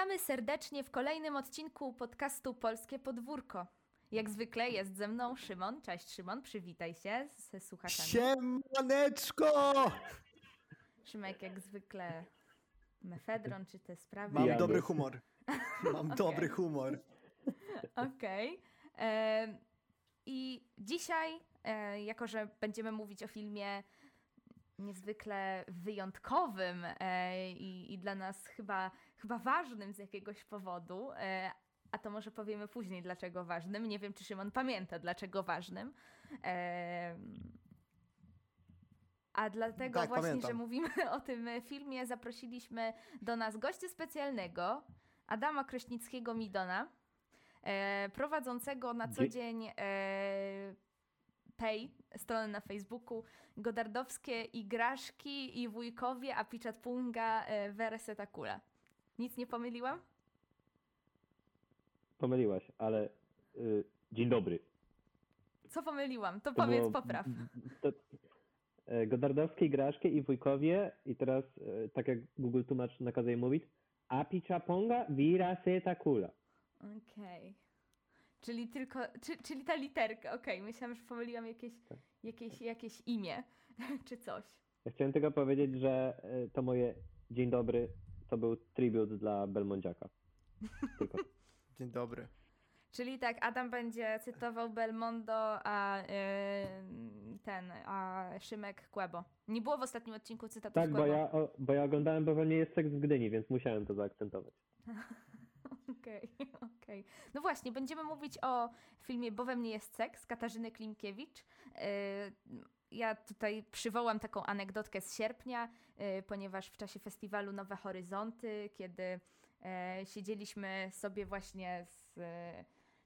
Witamy serdecznie w kolejnym odcinku podcastu Polskie Podwórko. Jak zwykle jest ze mną Szymon. Cześć Szymon, przywitaj się ze słuchaczami. Siemaneczko! Szymek jak zwykle mefedron czy te sprawy. Mam jak- dobry humor. Mam Okej. dobry humor. Okej. Em, I dzisiaj, e, jako że będziemy mówić o filmie niezwykle wyjątkowym e, i, i dla nas chyba, chyba ważnym z jakiegoś powodu, e, a to może powiemy później, dlaczego ważnym. Nie wiem, czy Szymon pamięta, dlaczego ważnym. Em, a dlatego Tak, właśnie, pamiętam. że mówimy o tym filmie, zaprosiliśmy do nas gościa specjalnego, Adama Kraśnickiego-Midona, e, prowadzącego na co Dzie- dzień e, Pay, stronę na Facebooku, Godardowskie Igraszki i Wujkowie, a Pichat Punga e, Vereseta Kula. Nic nie pomyliłam? Pomyliłaś, ale y, dzień dobry. Co pomyliłam? To To powiedz, było- popraw. To, e, Godardowskie Igraszki i Wujkowie i teraz, e, tak jak Google Tłumacz nakazuje mówić, api chaponga vira seta kula. Okej. Czyli tylko, czy, czyli ta literka, okej. Myślałam, że pomyliłam jakieś, jakieś, jakieś imię czy coś. Ja chciałem tylko powiedzieć, że e, to moje dzień dobry to był tribut dla Belmondziaka. Tylko. Dzień dobry. Czyli tak, Adam będzie cytował Belmondo, a yy, ten, a Szymek Kłebo. Nie było w ostatnim odcinku cytatów Tak, bo Kłebo. ja, o, bo ja oglądałem, bo we mnie jest seks w Gdyni, więc musiałem to zaakcentować. Okej, okej. No właśnie, będziemy mówić o filmie Bo we mnie jest seks Katarzyny Klimkiewicz. Yy, Ja tutaj przywołam taką anegdotkę z sierpnia, yy, ponieważ w czasie festiwalu Nowe Horyzonty, kiedy yy, siedzieliśmy sobie właśnie z... yy,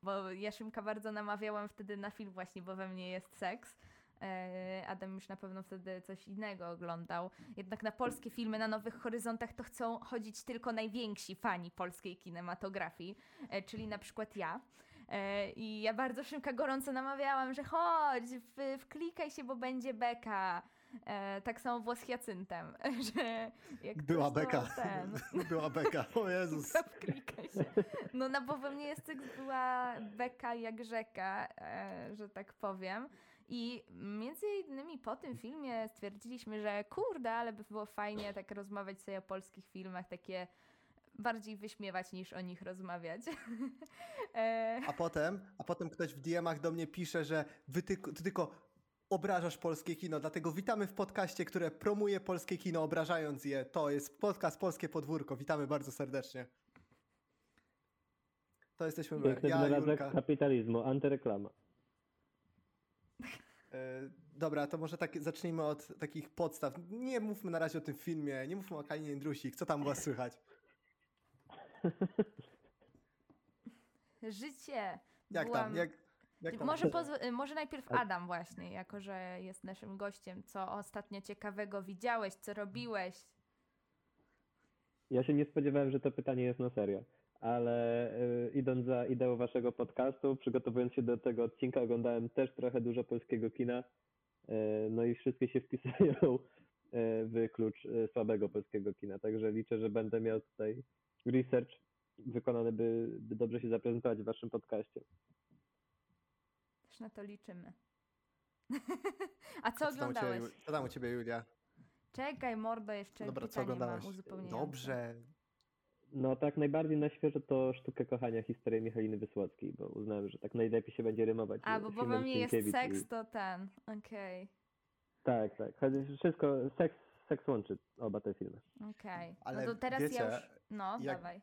Bo ja Szymka bardzo namawiałam wtedy na film właśnie Bo we mnie jest seks. Yy, Adam już na pewno wtedy coś innego oglądał. Jednak na polskie filmy na Nowych Horyzontach to chcą chodzić tylko najwięksi fani polskiej kinematografii, e, czyli na przykład ja. E, I ja bardzo Szymka gorąco namawiałam, że chodź, w, wklikaj się, bo będzie beka. E, tak samo było z Hiacyntem, że jak Była beka. Ten, Była beka. O Jezus. wklikaj się. No na bo we mnie jest była beka jak rzeka, e, że tak powiem. I między innymi po tym filmie stwierdziliśmy, że kurde, ale by było fajnie tak rozmawiać sobie o polskich filmach, takie bardziej wyśmiewać niż o nich rozmawiać. e, A potem, a potem ktoś w DM-ach do mnie pisze, że wy tylko, ty tylko obrażasz polskie kino, dlatego witamy w podcaście, które promuje polskie kino, obrażając je. To jest podcast Polskie Podwórko. Witamy bardzo serdecznie. To jesteśmy my. Ja, Julka. kapitalizmu, antyreklama. E, Dobra, to może tak zacznijmy od takich podstaw. Nie mówmy na razie o tym filmie, nie mówmy o Kalinie Jędrusik. Co tam u was słychać? życie. Jak Byłam- tam? Jak, jak tam? Może, pozw- może najpierw Adam właśnie, jako że jest naszym gościem. Co ostatnio ciekawego widziałeś, co robiłeś? Ja się nie spodziewałem, że to pytanie jest na serio, ale y, idąc za ideą waszego podcastu, przygotowując się do tego odcinka, oglądałem też trochę dużo polskiego kina, y, no i wszystkie się wpisują y, w klucz y, słabego polskiego kina, także liczę, że będę miał tutaj research wykonany, by, by dobrze się zaprezentować w waszym podcaście. Też na to liczymy. A co Co tam, u ciebie, oglądałeś? Co tam u ciebie, Julia? Czekaj, mordo, jeszcze Dobra, co pytanie mam oglądałeś? Dobrze. No tak najbardziej na świeżo to Sztukę Kochania, historię Michaliny Wysłockiej, bo uznałem, że tak najlepiej się będzie rymować. A, bo, bo filmem we mnie jest seks, i- to ten. Okej, Tak, tak. Chodzi- Wszystko, seks, seks łączy oba te filmy. okej. Ale No to teraz wiecie, ja już... No, jak- dawaj.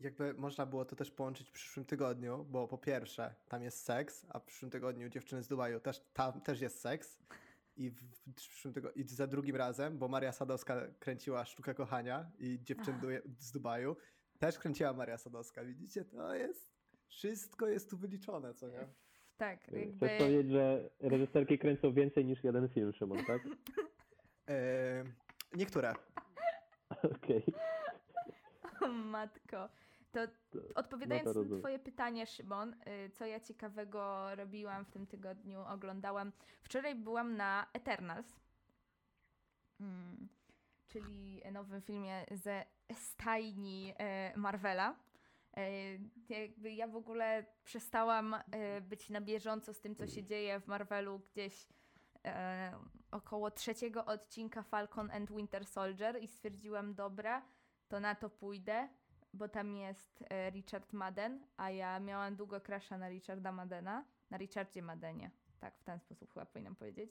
Jakby można było to też połączyć w przyszłym tygodniu, bo po pierwsze tam jest seks, a w przyszłym tygodniu dziewczyny z Dubaju też, tam też jest seks. I w, w przyszłym tygodniu, i za drugim razem, bo Maria Sadowska kręciła Sztukę Kochania i dziewczyn z Dubaju też kręciła Maria Sadowska. Widzicie, to jest, wszystko jest tu wyliczone, co nie? Tak, Chcesz jakby... powiedzieć, że reżyserki kręcą więcej niż jeden film, Szymon, tak? E, niektóre. Okej. O matko. To odpowiadając no na twoje pytanie, Szymon, y, co ja ciekawego robiłam w tym tygodniu, oglądałam. Wczoraj byłam na Eternals. Mm. Czyli nowym filmie ze stajni e, Marvela. E, jakby ja w ogóle przestałam być na bieżąco z tym, co się dzieje w Marvelu gdzieś około trzeciego odcinka Falcon and Winter Soldier i stwierdziłam, dobra, to na to pójdę, bo tam jest e, Richard Madden, a ja miałam długo crusha na Richarda Maddena, na Richardzie Maddenie. Tak, w ten sposób chyba powinnam powiedzieć.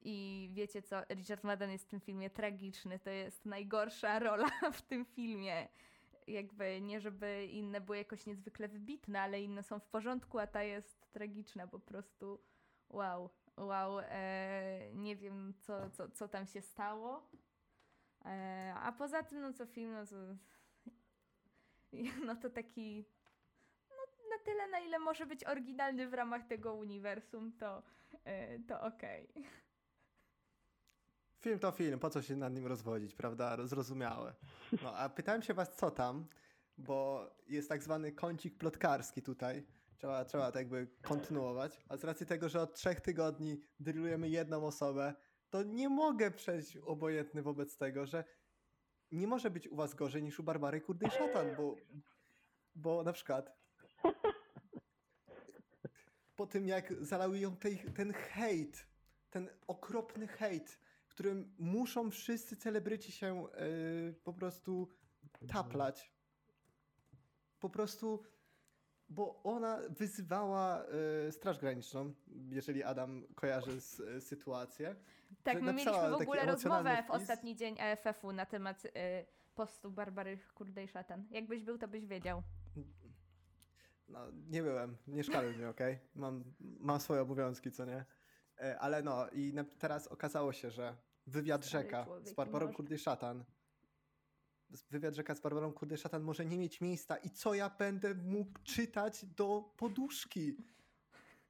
I wiecie co, Richard Madden jest w tym filmie tragiczny, to jest najgorsza rola w tym filmie. Jakby nie, żeby inne były jakoś niezwykle wybitne, ale inne są w porządku, a ta jest tragiczna po prostu. Wow, wow, e, nie wiem co, co, co tam się stało. E, a poza tym, no co film, no to, no to taki, no na tyle, na ile może być oryginalny w ramach tego uniwersum, to, e, to okej. Film to film, po co się nad nim rozwodzić, prawda? Zrozumiałe. No, a pytałem się was, co tam, bo jest tak zwany kącik plotkarski tutaj. Trzeba, trzeba tak jakby kontynuować. A z racji tego, że od trzech tygodni drillujemy jedną osobę, to nie mogę przejść obojętny wobec tego, że nie może być u was gorzej niż u Barbary Kurde i Szatan, bo, bo na przykład po tym jak zalał ją tej, ten hejt, ten okropny hejt, którym muszą wszyscy celebryci się yy, po prostu taplać. Po prostu, bo ona wyzywała yy, Straż Graniczną, jeżeli Adam kojarzy z, y, sytuację. Tak, my mieliśmy w ogóle rozmowę w ostatni dzień EFF-u na temat y, postu Barbary Kurde i Szatan. Jakbyś był, to byś wiedział. No, nie byłem, nie szkaluj mnie, okej? Mam, mam swoje obowiązki, co nie? E, Ale no, i teraz okazało się, że wywiad Stary rzeka z Barbarą. Kurdy Szatan. Wywiad rzeka z Barbarą Kurdy Szatan może nie mieć miejsca. I co ja będę mógł czytać do poduszki?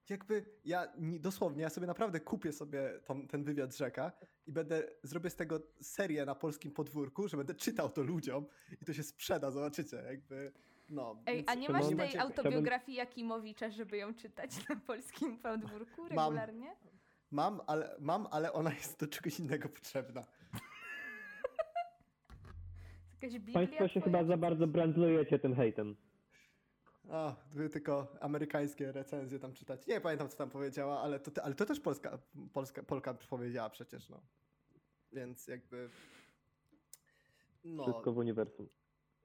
Jakby ja nie- dosłownie, ja sobie naprawdę kupię sobie tą, ten wywiad rzeka i będę, zrobię z tego serię na polskim podwórku, że będę czytał to ludziom i to się sprzeda, zobaczycie, jakby, no. Ej, a nie masz mam- tej macie- autobiografii Jakimowicza, żeby ją czytać na polskim podwórku regularnie? Mam, ale, mam, ale ona jest do czegoś innego potrzebna. Jakaś Biblia Państwo się twoja, chyba za bardzo brandlujecie tym hejtem. O, wy tylko amerykańskie recenzje tam czytać. Nie pamiętam, co tam powiedziała, ale to, ale to też Polska, Polska, Polka powiedziała przecież, no. Więc jakby... No, Wszystko w uniwersum.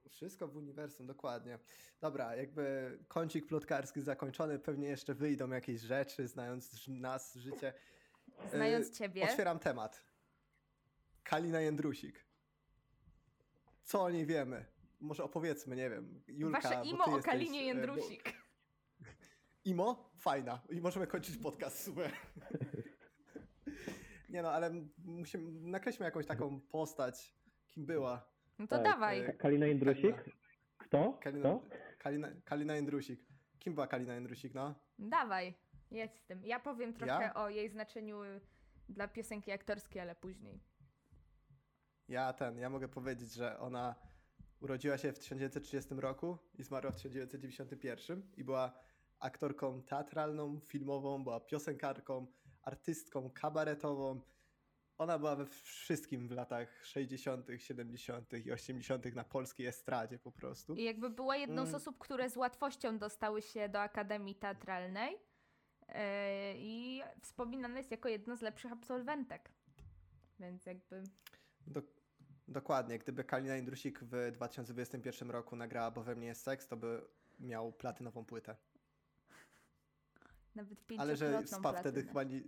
Wszystko w uniwersum, dokładnie. Dobra, jakby kącik plotkarski zakończony, pewnie jeszcze wyjdą jakieś rzeczy, znając nas, życie. Znając ciebie, Otwieram temat. Kalina Jędrusik. Co o niej wiemy? Może opowiedzmy, nie wiem. Julka, wasze imo o jesteś, Kalinie e, Jędrusik. Bo... Imo? Fajna. I możemy kończyć podcast, super. nie no, ale musimy, nakreślmy jakąś taką postać, kim była. No to tak, dawaj. e, Kalina Jędrusik? Kto? Kalina, Kto? Kalina, Kalina Jędrusik. Kim była Kalina Jędrusik, no? Dawaj, jedź z tym. Ja powiem trochę Ja? o jej znaczeniu dla piosenki aktorskiej, ale później. Ja ten, ja mogę powiedzieć, że ona urodziła się w 1930 roku i zmarła w 1991 i była aktorką teatralną, filmową, była piosenkarką, artystką kabaretową. Ona była we wszystkim w latach 60., 70. i 80. na polskiej estradzie po prostu. I jakby była jedną z Mm. osób, które z łatwością dostały się do Akademii Teatralnej yy, i wspominana jest jako jedna z lepszych absolwentek. Więc jakby Do, dokładnie, gdyby Kalina Indrusik w 2021 roku nagrała Bo we mnie jest seks, to by miał platynową płytę. nawet Ale że SPA wtedy chyba nie...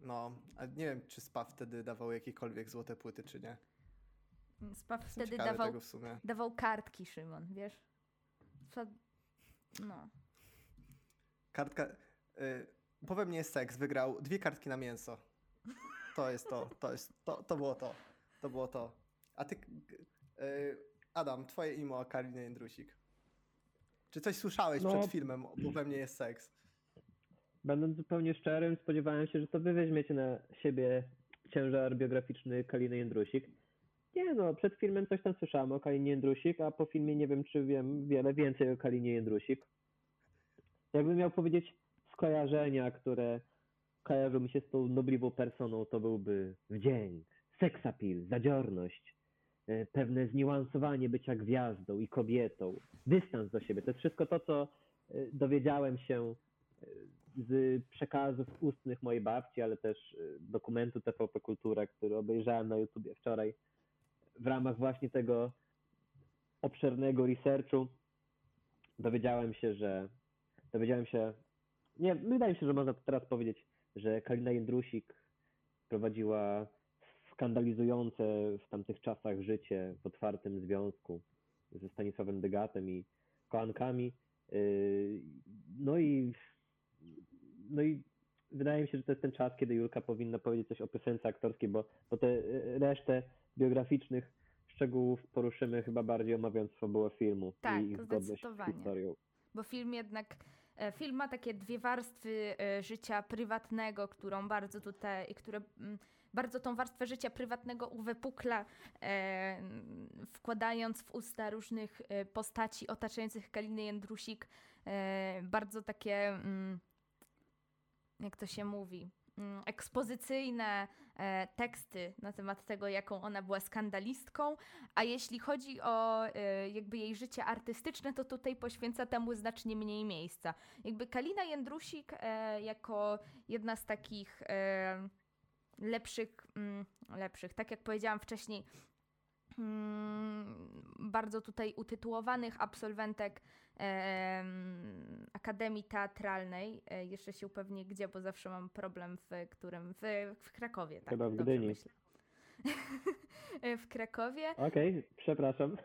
No, ale nie wiem, czy SPA wtedy dawał jakiekolwiek złote płyty, czy nie. Jestem wtedy dawał, dawał kartki, Szymon, wiesz? No. Kartka... Y, mnie jest seks, wygrał dwie kartki na mięso. To jest to, to jest, to, to było to. To było to. A ty... y, Adam, twoje imo o Kalinie Jędrusik. Czy coś słyszałeś No. przed filmem, bo we mnie jest seks? Będąc zupełnie szczerym, spodziewałem się, że to wy weźmiecie na siebie ciężar biograficzny Kaliny Jędrusik. Nie no, przed filmem coś tam słyszałem o Kalinie Jędrusik, a po filmie nie wiem, czy wiem wiele więcej o Kalinie Jędrusik. Jakbym miał powiedzieć skojarzenia, które kojarzą mi się z tą nobliwą personą, to byłby wdzięk, seksapil, zadziorność, e, pewne zniuansowanie bycia gwiazdą i kobietą, dystans do siebie. To jest wszystko to, co e, dowiedziałem się e, z przekazów ustnych mojej babci, ale też dokumentu TVP Kultura, który obejrzałem na YouTubie wczoraj w ramach właśnie tego obszernego researchu dowiedziałem się, że dowiedziałem się, nie, wydaje mi się, że można teraz powiedzieć, że Kalina Jędrusik prowadziła skandalizujące w tamtych czasach życie w otwartym związku ze Stanisławem Degatem i kochankami. Yy, No i, no i wydaje mi się, że to jest ten czas, kiedy Julka powinna powiedzieć coś o piosence aktorskiej, bo, bo tę e, resztę biograficznych szczegółów poruszymy chyba bardziej omawiając fabułę filmu Tak, i ich zgodność z zdecydowanie. historią. Bo film jednak, film ma takie dwie warstwy e, życia prywatnego, którą bardzo tutaj, które mm, bardzo tą warstwę życia prywatnego uwypukla, e, wkładając w usta różnych e, postaci otaczających Kalinę Jędrusik e, bardzo takie, mm, jak to się mówi, ekspozycyjne e, teksty na temat tego, jaką ona była skandalistką, a jeśli chodzi o e, jakby jej życie artystyczne, to tutaj poświęca temu znacznie mniej miejsca. Jakby Kalina Jędrusik e, jako jedna z takich lepszych, mm, lepszych, tak jak powiedziałam wcześniej, mm, bardzo tutaj utytułowanych absolwentek em, Akademii Teatralnej. E, jeszcze się upewnię gdzie, bo zawsze mam problem w którym, w, w Krakowie. Tak, Chyba w Gdyni. myślę. W Krakowie. Okej, przepraszam.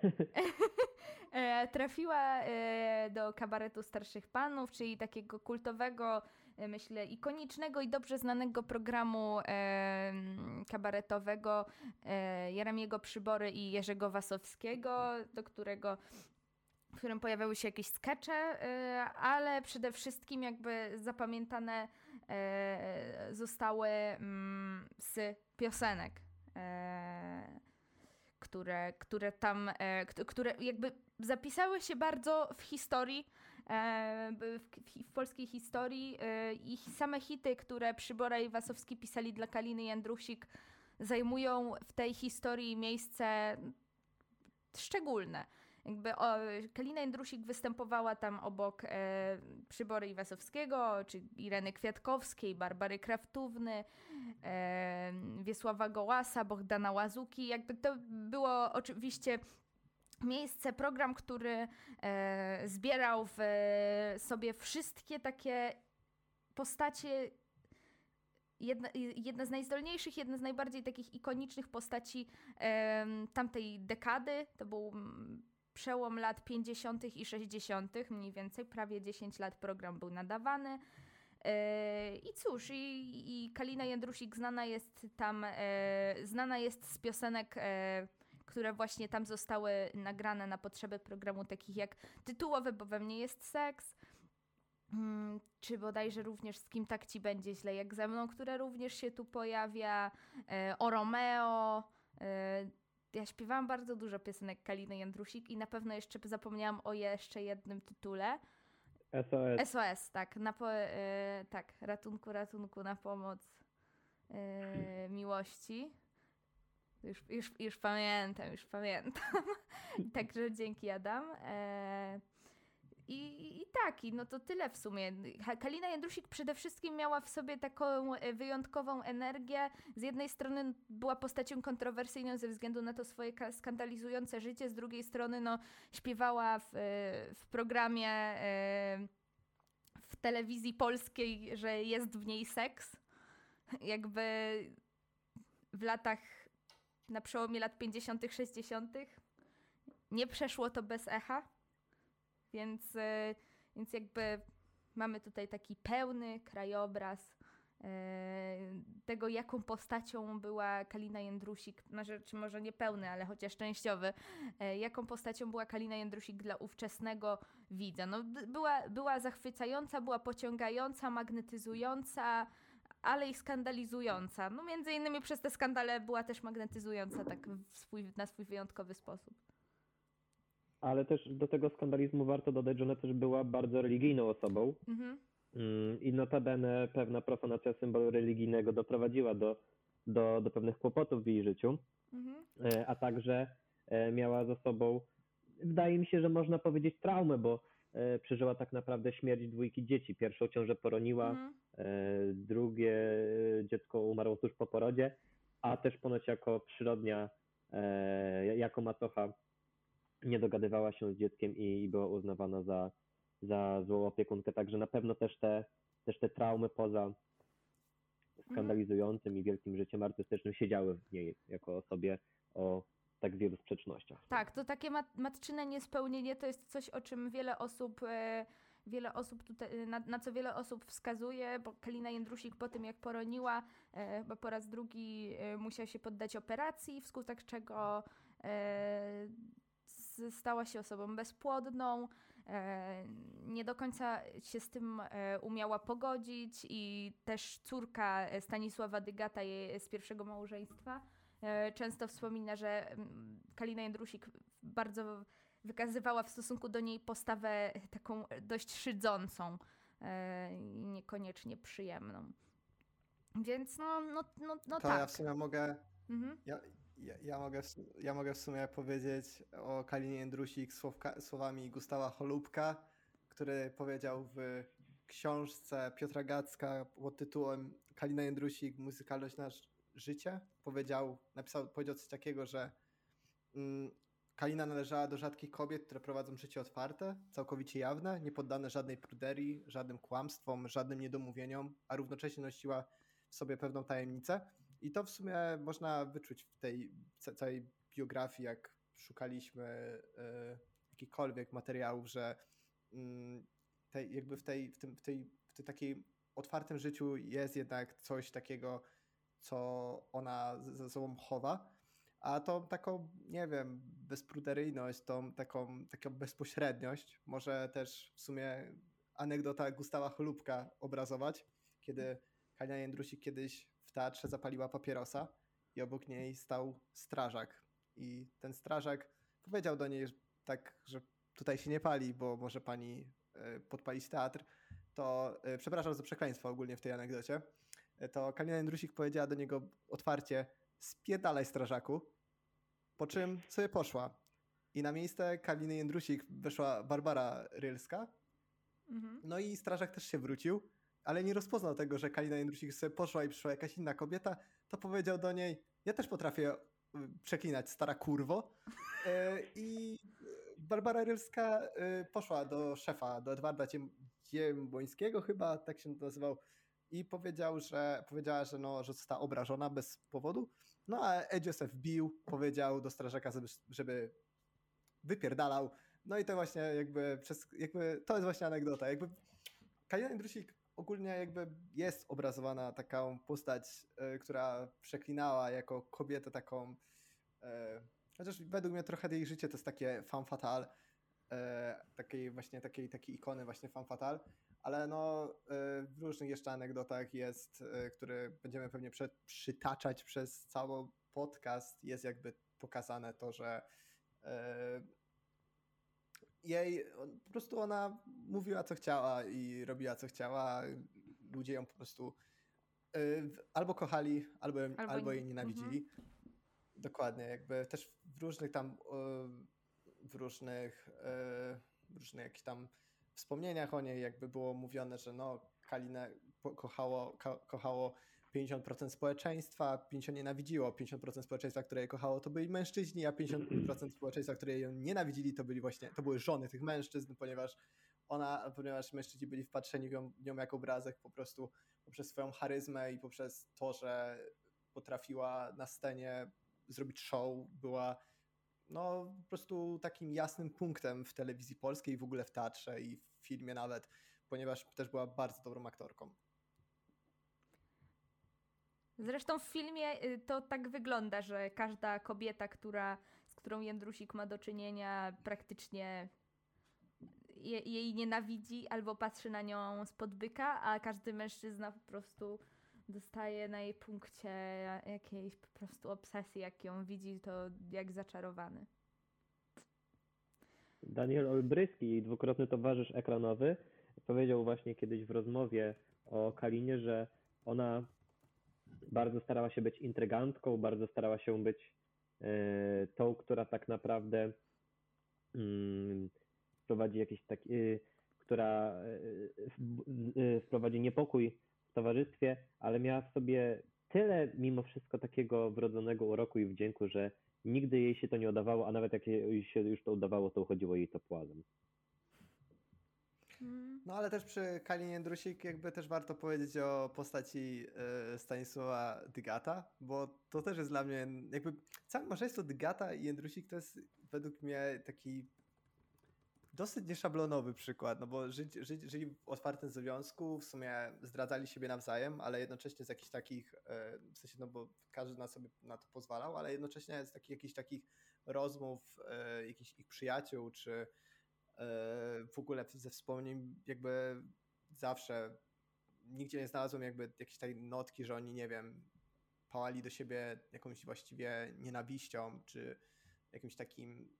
E, trafiła e, do kabaretu starszych panów, czyli takiego kultowego, myślę, ikonicznego i dobrze znanego programu e, kabaretowego e, Jeremiego Przybory i Jerzego Wasowskiego, do którego w którym pojawiały się jakieś skecze, e, ale przede wszystkim jakby zapamiętane e, zostały mm, z piosenek. e, które, które tam, kt- które jakby zapisały się bardzo w historii, w, w, w polskiej historii e, i same hity, które Przybora i Wasowski pisali dla Kaliny Jędrusik zajmują w tej historii miejsce szczególne. Jakby o, Kalina Jędrusik występowała tam obok e, Przybory Iwasowskiego, czy Ireny Kwiatkowskiej, Barbary Kraftówny, e, Wiesława Gołasa, Bogdana Łazuki. Jakby to było oczywiście miejsce, program, który e, zbierał w e, sobie wszystkie takie postacie jedna, jedna z najzdolniejszych, jedna z najbardziej takich ikonicznych postaci em, tamtej dekady. To był mm, przełom lat 50. i 60., mniej więcej, prawie 10 lat program był nadawany. E, I cóż, i, i Kalina Jędrusik znana jest tam, e, znana jest z piosenek, e, które właśnie tam zostały nagrane na potrzeby programu, takich jak tytułowe, bo we mnie jest seks, Mm, czy bodajże również z kim tak ci będzie źle jak ze mną, które również się tu pojawia, e, o Romeo. E, ja śpiewałam bardzo dużo piosenek Kaliny Jędrusik i na pewno jeszcze zapomniałam o jeszcze jednym tytule. SOS. SOS, tak, na po, e, tak, ratunku, ratunku, na pomoc miłości. Już, już, już pamiętam, już pamiętam. Także dzięki Adam. E, i, I tak, i no to tyle w sumie. Kalina Jędrusik przede wszystkim miała w sobie taką e, wyjątkową energię. Z jednej strony była postacią kontrowersyjną ze względu na to swoje ka- skandalizujące życie, z drugiej strony no, śpiewała w, e, w programie w telewizji polskiej, że jest w niej seks. Jakby w latach, na przełomie lat 50., 60., nie przeszło to bez echa. Więc, e, więc jakby mamy tutaj taki pełny krajobraz e, tego, jaką postacią była Kalina Jędrusik, może, czy może nie pełny, ale chociaż częściowy, e, jaką postacią była Kalina Jędrusik dla ówczesnego widza. No, była, była zachwycająca, była pociągająca, magnetyzująca, ale i skandalizująca. No między innymi przez te skandale była też magnetyzująca tak w swój, na swój wyjątkowy sposób. Ale też do tego skandalizmu warto dodać, że ona też była bardzo religijną osobą. Mhm. Mm, I notabene pewna profanacja symbolu religijnego doprowadziła do do, do pewnych kłopotów w jej życiu, Mhm. e, a także e, miała za sobą, wydaje mi się, że można powiedzieć traumę, bo przeżyła tak naprawdę śmierć dwójki dzieci. Pierwszą ciążę poroniła, Mhm. e, drugie e, dziecko umarło tuż po porodzie, a też ponoć jako przyrodnia, e, jako macocha nie dogadywała się z dzieckiem i, i była uznawana za, za złą opiekunkę, także na pewno też te, też te traumy poza skandalizującym i wielkim życiem artystycznym siedziały w niej jako osobie o tak wielu sprzecznościach. Tak, to takie mat matczyne niespełnienie to jest coś, o czym wiele osób, e, wiele osób tutaj, na, na co wiele osób wskazuje, bo Kalina Jędrusik po tym jak poroniła, e, po raz drugi e, musiała się poddać operacji, wskutek czego e, stała się osobą bezpłodną, e, nie do końca się z tym e, umiała pogodzić i też córka e, Stanisława Dygata z pierwszego małżeństwa e, często wspomina, że mm, Kalina Jędrusik bardzo wykazywała w stosunku do niej postawę taką dość szydzącą e, i niekoniecznie przyjemną. Więc no, no, no, no to tak. ja w sumie mogę, Mhm. ja, ja, ja, mogę, ja mogę w sumie powiedzieć o Kalinie Jędrusik słowka, słowami Gustawa Holubka, który powiedział w książce Piotra Gacka pod tytułem Kalina Jędrusik, muzykalność na ż- życie. Powiedział, napisał, powiedział coś takiego, że mm, Kalina należała do rzadkich kobiet, które prowadzą życie otwarte, całkowicie jawne, nie poddane żadnej pruderii, żadnym kłamstwom, żadnym niedomówieniom, a równocześnie nosiła w sobie pewną tajemnicę. I to w sumie można wyczuć w tej ca- całej biografii, jak szukaliśmy e, jakichkolwiek materiałów, że mm, tej, jakby w tej, w tym, w tej, w tej takiej otwartym życiu jest jednak coś takiego, co ona ze sobą chowa. A tą taką, nie wiem, bezpruderyjność, tą taką, taką bezpośredniość może też w sumie anegdota Gustawa Cholubka obrazować, kiedy Hania Jędrusik kiedyś w teatrze zapaliła papierosa i obok niej stał strażak. I ten strażak powiedział do niej że tak, że tutaj się nie pali, bo może pani e, podpalić teatr. To e, przepraszam za przekleństwo ogólnie w tej anegdocie. To Kalina Jędrusik powiedziała do niego otwarcie spiedalaj strażaku, po czym sobie poszła. I na miejsce Kaliny Jędrusik weszła Barbara Rylska, Mhm. no i strażak też się wrócił, ale nie rozpoznał tego, że Kalina Jędrusik sobie poszła i przyszła jakaś inna kobieta, to powiedział do niej, ja też potrafię y, przeklinać, stara kurwo. E, I Barbara Rylska y, poszła do szefa, do Edwarda Ciem- Ciembońskiego chyba, tak się nazywał, i powiedział, że, powiedziała, że, no, że została obrażona bez powodu. No a Edzio se wbił, powiedział do strażaka, żeby, żeby wypierdalał. No i to właśnie jakby, przez, jakby to jest właśnie anegdota. Jakby Kalina Jędrusik ogólnie jakby jest obrazowana taką postać, e, która przeklinała jako kobietę taką, e, chociaż według mnie trochę jej życie to jest takie femme fatale, e, takiej właśnie takiej, takiej ikony właśnie femme fatale, ale no e, w różnych jeszcze anegdotach jest, e, które będziemy pewnie przytaczać przez cały podcast, jest jakby pokazane to, że e, jej, po prostu ona mówiła co chciała i robiła co chciała. Ludzie ją po prostu y, albo kochali, albo, Albo albo jej nienawidzili. Dokładnie, jakby też w różnych tam, y, w różnych, y, w różnych jakichś tam wspomnieniach o niej jakby było mówione, że no Kalinę kochało, ko, kochało 50% społeczeństwa, 50 nienawidziło, 50% społeczeństwa, które je kochało, to byli mężczyźni, a 50% społeczeństwa, które ją nienawidzili, to byli właśnie, to były żony tych mężczyzn, ponieważ ona, ponieważ mężczyźni byli wpatrzeni w nią, w nią jako obrazek po prostu poprzez swoją charyzmę i poprzez to, że potrafiła na scenie zrobić show, była no po prostu takim jasnym punktem w telewizji polskiej, w ogóle w teatrze i w filmie nawet, ponieważ też była bardzo dobrą aktorką. Zresztą w filmie y, to tak wygląda, że każda kobieta, która, z którą Jędrusik ma do czynienia, praktycznie je, jej nienawidzi albo patrzy na nią spod byka, a każdy mężczyzna po prostu dostaje na jej punkcie jakiejś po prostu obsesji, jak ją widzi, to jak zaczarowany. Daniel Olbryski, dwukrotny towarzysz ekranowy, powiedział właśnie kiedyś w rozmowie o Kalinie, że ona bardzo starała się być intrygantką, bardzo starała się być e, tą, która tak naprawdę mm, wprowadzi jakiś taki, y, która e, y, wprowadzi niepokój towarzystwie, ale miała w sobie tyle mimo wszystko takiego wrodzonego uroku i wdzięku, że nigdy jej się to nie udawało, a nawet jak jej się już to udawało, to uchodziło jej to płazem. Mm, No ale też przy Kalin Jędrusik jakby też warto powiedzieć o postaci e, Stanisława Dygata, bo to też jest dla mnie jakby całe małżeństwo Dygata i Jędrusik to jest według mnie taki dosyć nieszablonowy przykład, no bo ży, ży, żyli w otwartym związku, w sumie zdradzali siebie nawzajem, ale jednocześnie z jakichś takich, e, w sensie no bo każdy na sobie na to pozwalał, ale jednocześnie z takich, jakichś takich rozmów e, jakichś ich przyjaciół, czy e, w ogóle ze wspomnień jakby zawsze nigdzie nie znalazłem jakby jakiejś tej notki, że oni, nie wiem, pałali do siebie jakąś właściwie nienawiścią, czy jakimś takim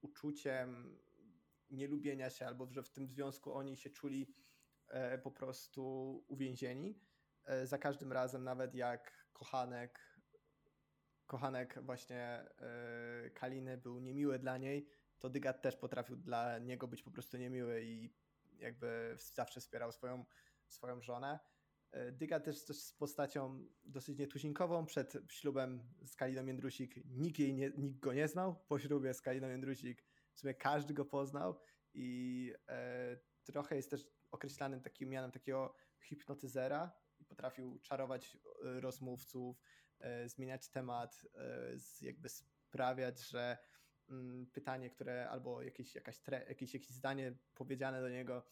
uczuciem nielubienia się, albo że w tym związku oni się czuli e, po prostu uwięzieni. E, za każdym razem, nawet jak kochanek, kochanek właśnie e, Kaliny był niemiły dla niej, to Dygat też potrafił dla niego być po prostu niemiły i jakby zawsze wspierał swoją, swoją żonę. Też, też z postacią dosyć nietuzinkową. Przed ślubem z Kaliną Jędrusik nikt, jej nie, nikt go nie znał. Po ślubie z Kaliną Jędrusik w sumie każdy go poznał i e, trochę jest też określanym takim mianem takiego hipnotyzera i potrafił czarować e, rozmówców, e, zmieniać temat, e, z- jakby sprawiać, że mm, pytanie, które albo jakieś, jakaś tre, jakieś, jakieś zdanie powiedziane do niego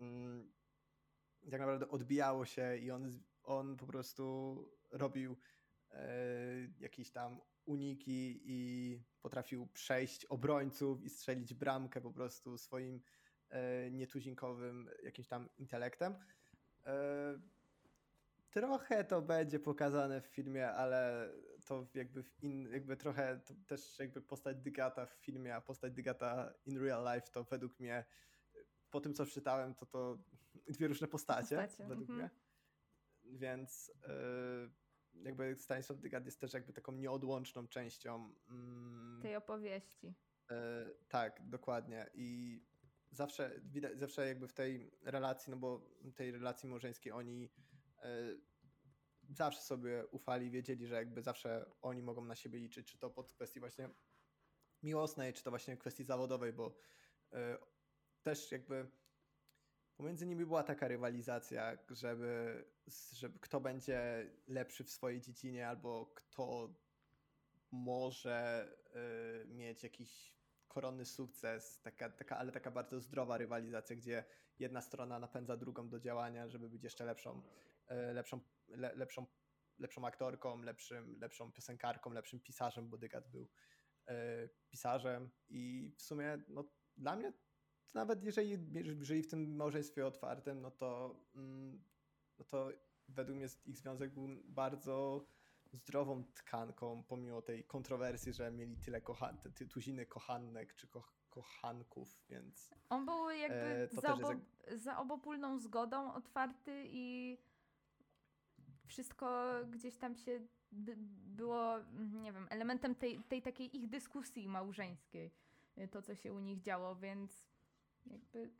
mm, tak naprawdę odbijało się i on, on po prostu robił e, jakieś tam uniki i potrafił przejść obrońców i strzelić bramkę po prostu swoim e, nietuzinkowym jakimś tam intelektem. E, trochę to będzie pokazane w filmie, ale to jakby w in, jakby trochę to też jakby postać Dygata w filmie, a postać Dygata in real life to według mnie po tym co czytałem to to dwie różne postacie, Postacie, według mhm. mnie. Więc yy, jakby Stanisław Dygat jest też jakby taką nieodłączną częścią mm, tej opowieści. E, tak, dokładnie. I zawsze widać, zawsze jakby w tej relacji, no bo tej relacji małżeńskiej oni e, zawsze sobie ufali, wiedzieli, że jakby zawsze oni mogą na siebie liczyć, czy to pod kwestii właśnie miłosnej, czy to właśnie kwestii zawodowej, bo e, też jakby pomiędzy nimi była taka rywalizacja, żeby, żeby kto będzie lepszy w swojej dziedzinie, albo kto może y, mieć jakiś koronny sukces, taka, taka, ale taka bardzo zdrowa rywalizacja, gdzie jedna strona napędza drugą do działania, żeby być jeszcze lepszą, y, lepszą, le, lepszą, lepszą aktorką, lepszym, lepszą piosenkarką, lepszym pisarzem, bo Dygat był y, pisarzem. I w sumie no, dla mnie nawet jeżeli żyli w tym małżeństwie otwartym, no to, mm, no to według mnie ich związek był bardzo zdrową tkanką, pomimo tej kontrowersji, że mieli tyle kochan ty, tuziny kochanek czy ko kochanków, więc On był jakby E, za, jest obo, za obopólną zgodą otwarty i wszystko gdzieś tam się by, było, mm, nie wiem, elementem tej, tej takiej ich dyskusji małżeńskiej, y, to co się u nich działo, więc jakby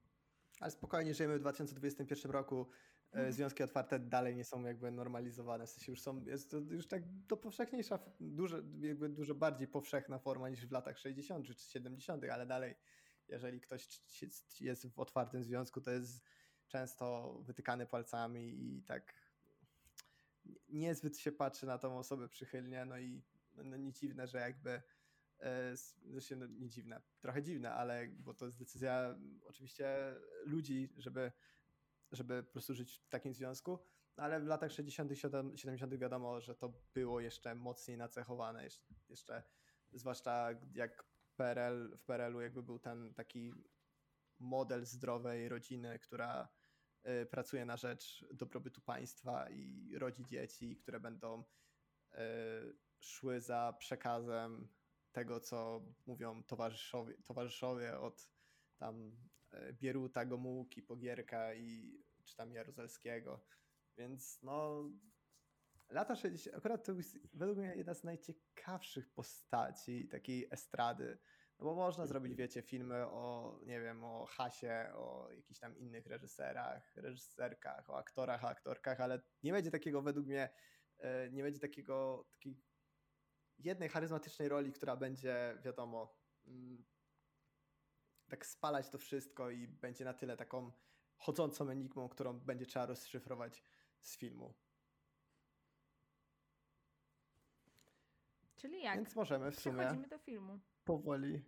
ale spokojnie żyjemy w 2021 roku. E, Związki otwarte dalej nie są jakby normalizowane, w sensie już są, jest to już tak do powszechniejsza, dużo, jakby dużo bardziej powszechna forma niż w latach 60 czy 70, ale dalej, jeżeli ktoś jest- jest w otwartym związku, to jest często wytykany palcami i tak niezbyt się patrzy na tą osobę przychylnie, no i no nie dziwne, że jakby e, znaczy, no nie dziwne, trochę dziwne, ale bo to jest decyzja oczywiście ludzi, żeby, żeby po prostu żyć w takim związku, no ale w latach 60., 70. wiadomo, że to było jeszcze mocniej nacechowane, jeszcze, jeszcze zwłaszcza jak PRL, w PRL-u jakby był ten taki model zdrowej rodziny, która y, pracuje na rzecz dobrobytu państwa i rodzi dzieci, które będą y, szły za przekazem tego, co mówią towarzyszowie, towarzyszowie od tam y, Bieruta, Gomułki, Pogierka i czy tam Jaruzelskiego. Więc no lata 60. Akurat to jest według mnie jedna z najciekawszych postaci takiej estrady. No bo można zrobić, wiecie, filmy o, nie wiem, o Hasie, o jakichś tam innych reżyserach, reżyserkach, o aktorach, aktorkach, ale nie będzie takiego według mnie, e, nie będzie takiego, takiej jednej charyzmatycznej roli, która będzie, wiadomo, mm, tak spalać to wszystko i będzie na tyle taką chodzącą enigmą, którą będzie trzeba rozszyfrować z filmu. Czyli jak? Więc możemy w sumie Przechodzimy do filmu. powoli,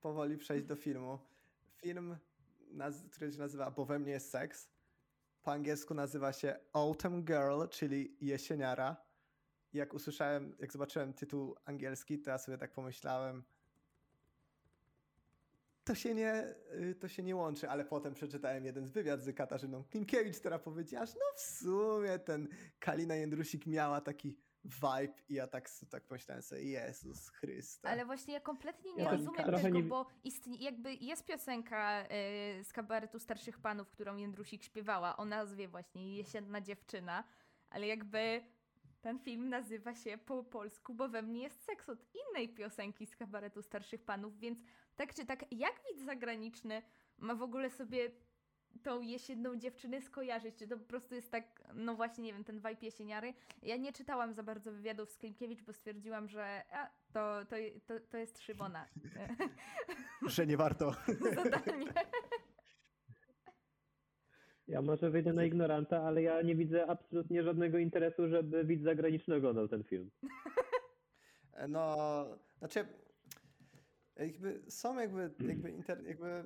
powoli przejść do filmu. Film, który się nazywa Bo we mnie jest seks. Po angielsku nazywa się Autumn Girl, czyli jesieniara. Jak usłyszałem, jak zobaczyłem tytuł angielski, to ja sobie tak pomyślałem, to się nie, y, to się nie łączy, ale potem przeczytałem jeden z wywiad z Katarzyną Klimkiewicz, która powiedziała, że no w sumie ten Kalina Jędrusik miała taki vibe i ja tak, tak pomyślałem sobie, Jezus Chryste. Ale właśnie ja kompletnie nie rozumiem trochę tego, nie- bo istnie, jakby jest piosenka y, z kabaretu Starszych Panów, którą Jędrusik śpiewała. O nazwie właśnie Jesienna Dziewczyna, ale jakby ten film nazywa się po polsku, bo we mnie jest seks od innej piosenki z kabaretu Starszych Panów, więc tak czy tak, jak widz zagraniczny ma w ogóle sobie tą jesienną dziewczynę skojarzyć? Czy to po prostu jest tak, no właśnie, nie wiem, ten vibe jesieniary? Ja nie czytałam za bardzo wywiadów z Klimkiewicz, bo stwierdziłam, że a, to, to, to, to jest Szymona. że nie warto. Zadanie. Ja może wyjdę na ignoranta, ale ja nie widzę absolutnie żadnego interesu, żeby widz zagraniczny oglądał ten film. No, znaczy, jakby są jakby, jakby, inter, jakby,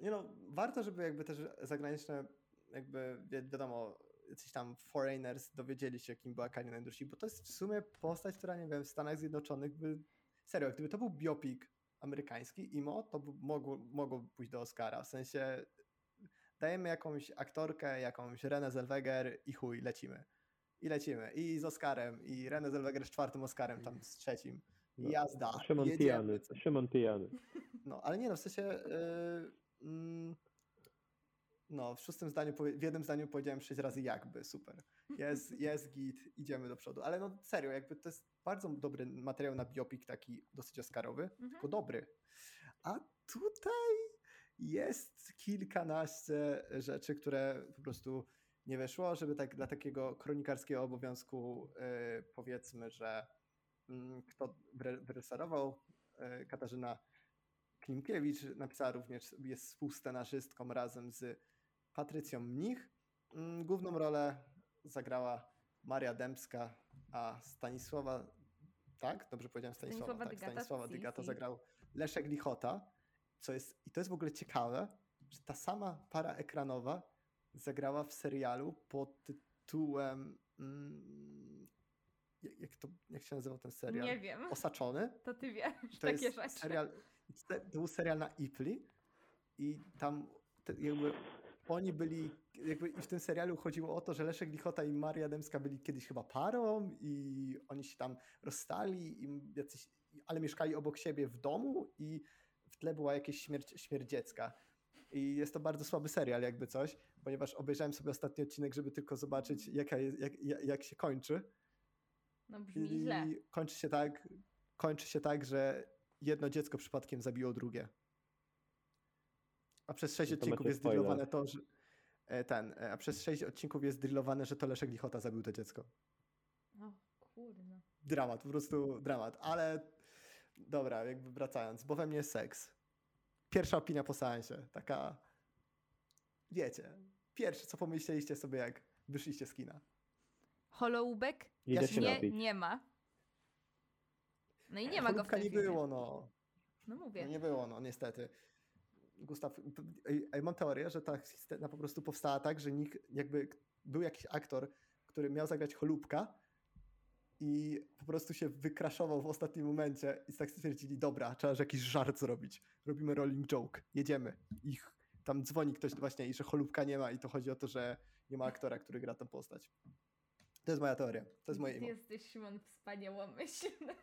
nie no, warto, żeby jakby też zagraniczne, jakby, wi- wiadomo, jacyś tam foreigners dowiedzieli się, kim była Kalina Jędrusik, bo to jest w sumie postać, która, nie wiem, w Stanach Zjednoczonych by, serio, gdyby to był biopik amerykański, IMO, to by mogło, mogło pójść do Oscara, w sensie dajemy jakąś aktorkę, jakąś Renę Zellweger i chuj, lecimy. I lecimy. I z Oscarem, i Renę Zellweger z czwartym Oscarem, tam z trzecim. I No, jazda. Szymon jedziemy. pijany, Szymon pijany. No, ale nie no, w sensie. Yy, mm, no, w szóstym zdaniu, w jednym zdaniu powiedziałem sześć razy jakby, super. Jest, jest git, idziemy do przodu. Ale no serio, jakby to jest bardzo dobry materiał na biopik, taki dosyć oscarowy, Mhm. tylko dobry. A tutaj jest kilkanaście rzeczy, które po prostu nie weszło, żeby tak dla takiego kronikarskiego obowiązku yy, powiedzmy, że mm, kto wyre- wyreżyserował yy, Katarzyna Klimkiewicz, napisała również, jest współscenarzystką razem z Patrycją Mnich. Mm, Główną rolę zagrała Maria Dębska, a Stanisława, tak? Dobrze powiedziałem Stanisława, Stanisława tak, Dygata, Stanisława Dygata zagrał Leszek Lichota, co jest, i to jest w ogóle ciekawe, że ta sama para ekranowa zagrała w serialu pod tytułem mm, jak, to, jak się nazywał ten serial? Nie wiem. Osaczony. To ty wiesz To takie jest rzeczy. serial, to był serial na Ipli i tam jakby oni byli, jakby i w tym serialu chodziło o to, że Leszek Lichota i Maria Dębska byli kiedyś chyba parą i oni się tam rozstali, i jacyś, ale mieszkali obok siebie w domu i w tle była jakieś śmierć, śmierć dziecka. I jest to bardzo słaby serial, jakby coś, ponieważ obejrzałem sobie ostatni odcinek, żeby tylko zobaczyć, jaka jest, jak, jak, się kończy. No brzmi I źle. kończy się tak, kończy się tak, że jedno dziecko przypadkiem zabiło drugie. A przez sześć odcinków jest drillowane to, że e, ten, e, a przez sześć odcinków jest drillowane, że to Leszek Lichota zabił to dziecko. O kurde. Dramat, po prostu dramat, ale dobra, jakby wracając, bo we mnie jest seks. Pierwsza opinia po seansie, taka wiecie, pierwsze co pomyśleliście sobie jak wyszliście z kina. Holoubek? Ja się Nie, napić. nie ma. No i nie ma go w tym nie filmie. było, no. No mówię. No nie było, no niestety. Gustaw, mam teorię, że ta scena po prostu powstała tak, że nikt, jakby był jakiś aktor, który miał zagrać cholubka i po prostu się wykraszował w ostatnim momencie i tak stwierdzili, dobra, trzeba że jakiś żart zrobić. Robimy rolling joke, jedziemy. Ich tam dzwoni ktoś właśnie i że cholubka nie ma i to chodzi o to, że nie ma aktora, który gra tę postać. To jest moja teoria, to jest moje Ty imo. jesteś Szymon wspaniałomyślny.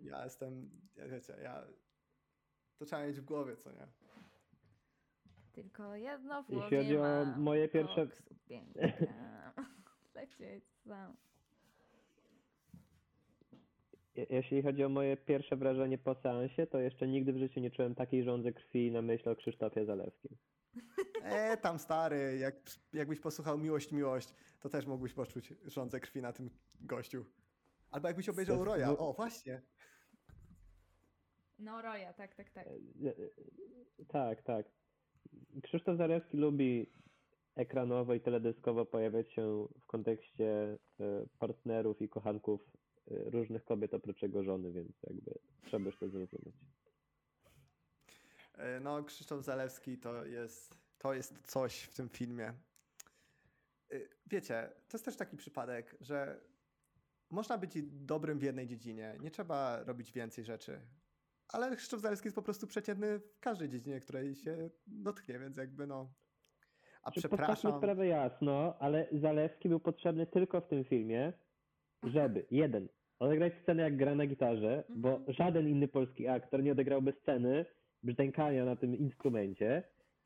Ja jestem, ja wiecie, ja... To trzeba mieć w głowie, co nie? Tylko jedno w Jeśli głowie chodzi o moje pierwsze-. Lecieć sam. Je- Jeśli chodzi o moje pierwsze wrażenie po seansie, to jeszcze nigdy w życiu nie czułem takiej żądzy krwi na myśl o Krzysztofie Zalewskim. E, tam stary, jak, jakbyś posłuchał Miłość, Miłość, to też mógłbyś poczuć rządzę krwi na tym gościu. Albo jakbyś obejrzał Roya, o właśnie. No Roya, tak, tak, tak. E, e, Tak, tak. Krzysztof Zalewski lubi ekranowo i teledyskowo pojawiać się w kontekście e, partnerów i kochanków różnych kobiet oprócz jego żony, więc jakby trzeba już to zrozumieć. E, No, Krzysztof Zalewski to jest, to jest coś w tym filmie. E, Wiecie, to jest też taki przypadek, że można być dobrym w jednej dziedzinie, nie trzeba robić więcej rzeczy. Ale Krzysztof Zalewski jest po prostu przeciętny w każdej dziedzinie, której się dotknie, więc jakby no. A Czy Postawmy przepraszam. sprawę jasno, ale Zalewski był potrzebny tylko w tym filmie, żeby jeden, odegrać scenę jak gra na gitarze, bo Mhm. żaden inny polski aktor nie odegrałby sceny brzdękania na tym instrumencie,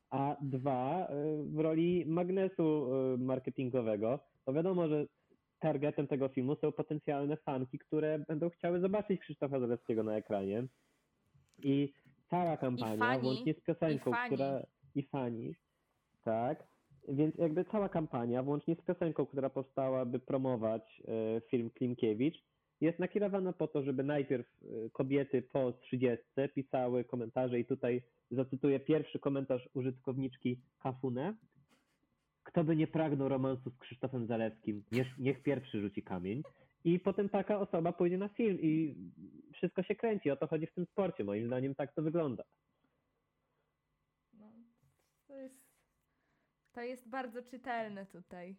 a dwa, y, w roli magnesu y, marketingowego, to wiadomo, że targetem tego filmu są potencjalne fanki, które będą chciały zobaczyć Krzysztofa Zalewskiego na ekranie. I cała kampania, fani, włącznie z piosenką, i która i fani, tak. Więc jakby cała kampania, włącznie z piosenką, która powstała, by promować e, film Klimkiewicz, jest nakierowana po to, żeby najpierw e, kobiety po 30 pisały komentarze i tutaj zacytuję pierwszy komentarz użytkowniczki Kafune. Kto by nie pragnął romansu z Krzysztofem Zalewskim, niech, niech pierwszy rzuci kamień. I potem taka osoba pójdzie na film i wszystko się kręci. O to chodzi w tym sporcie. Moim zdaniem tak to wygląda. No, to jest, to jest bardzo czytelne tutaj,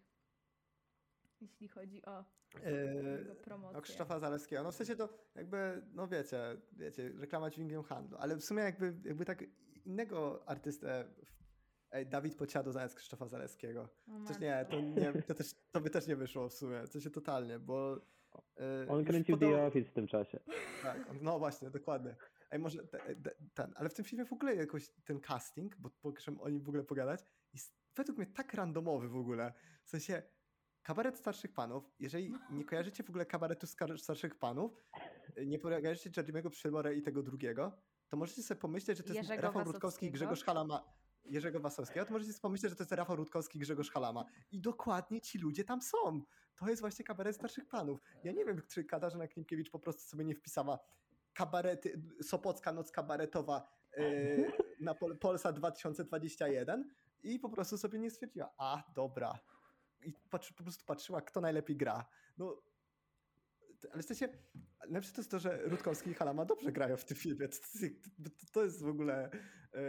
jeśli chodzi o E, jego promocję. No Krzysztofa Zalewskiego. No w sensie to jakby, no wiecie, wiecie, reklama dźwigiem handlu, ale w sumie jakby, jakby tak innego artystę, ej, Dawid Pociado zamiast Krzysztofa Zalewskiego. O Chociaż nie, to, nie to, też, to by też nie wyszło w sumie, w sensie totalnie, bo... e, On kręcił podoba- The Office w tym czasie. Tak, on- no właśnie, dokładnie. Ej, może te, te, ten, ale w tym filmie w ogóle jakoś ten casting, bo możemy o nim w ogóle pogadać, jest według mnie tak randomowy w ogóle. W sensie, kabaret starszych panów, jeżeli nie kojarzycie w ogóle kabaretu starszych panów, y, nie kojarzycie Jeremy'ego Przybora i tego drugiego, to możecie sobie pomyśleć, że to jest Jerzego Rafał Rutkowski i. Grzegorz Halama. Jerzego Wasowskiego, to możecie sobie pomyśleć, że to jest Rafał Rutkowski i Grzegorz Halama. I dokładnie ci ludzie tam są. To jest właśnie kabaret starszych panów. Ja nie wiem, czy Katarzyna Klimkiewicz po prostu sobie nie wpisała kabarety, Sopocka Noc Kabaretowa yy, na Pol Polsa 2021 i po prostu sobie nie stwierdziła, a dobra. I patrzy, po prostu patrzyła, kto najlepiej gra. No, ale w sensie, lepsze to jest to, że Rutkowski i Halama dobrze grają w tym filmie. To, to, to jest w ogóle yy,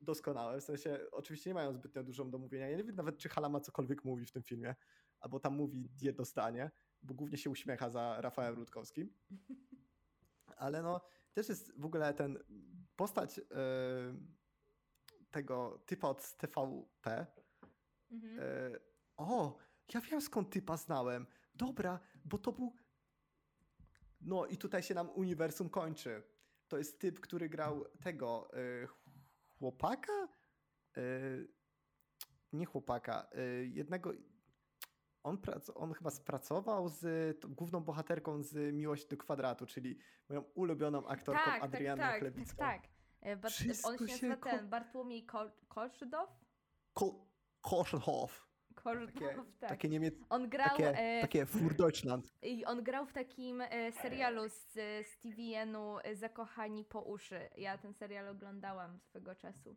doskonałe. W sensie, oczywiście nie mają zbytnio dużo do mówienia. Ja nie wiem nawet, czy Halama cokolwiek mówi w tym filmie, albo tam mówi jedno zdanie, bo głównie się uśmiecha za Rafałem Rutkowskim. Ale no, też jest w ogóle ten postać yy, tego typa od TVP. Mhm. Yy, o, ja wiem skąd typa znałem. Dobra, bo to był. No i tutaj się nam uniwersum kończy. To jest typ, który grał tego yy, chłopaka? Yy, nie chłopaka, yy, jednego. On, prac, on chyba spracował z główną bohaterką z Miłość do kwadratu, czyli moją ulubioną aktorką tak, tak, Adrianą tak, tak, Chlebicką. tak. E, Bart- Wszystko on się się nazywa ko- ten, Bartłomiej Kol- Kolszydow? Ko-. Kolszydow, Takie, tak. takie niemieckie, On grał, takie, e, takie Fur Deutschland. i on grał w takim e, serialu z, z TVN-u e, Zakochani po uszy. Ja ten serial oglądałam swego czasu.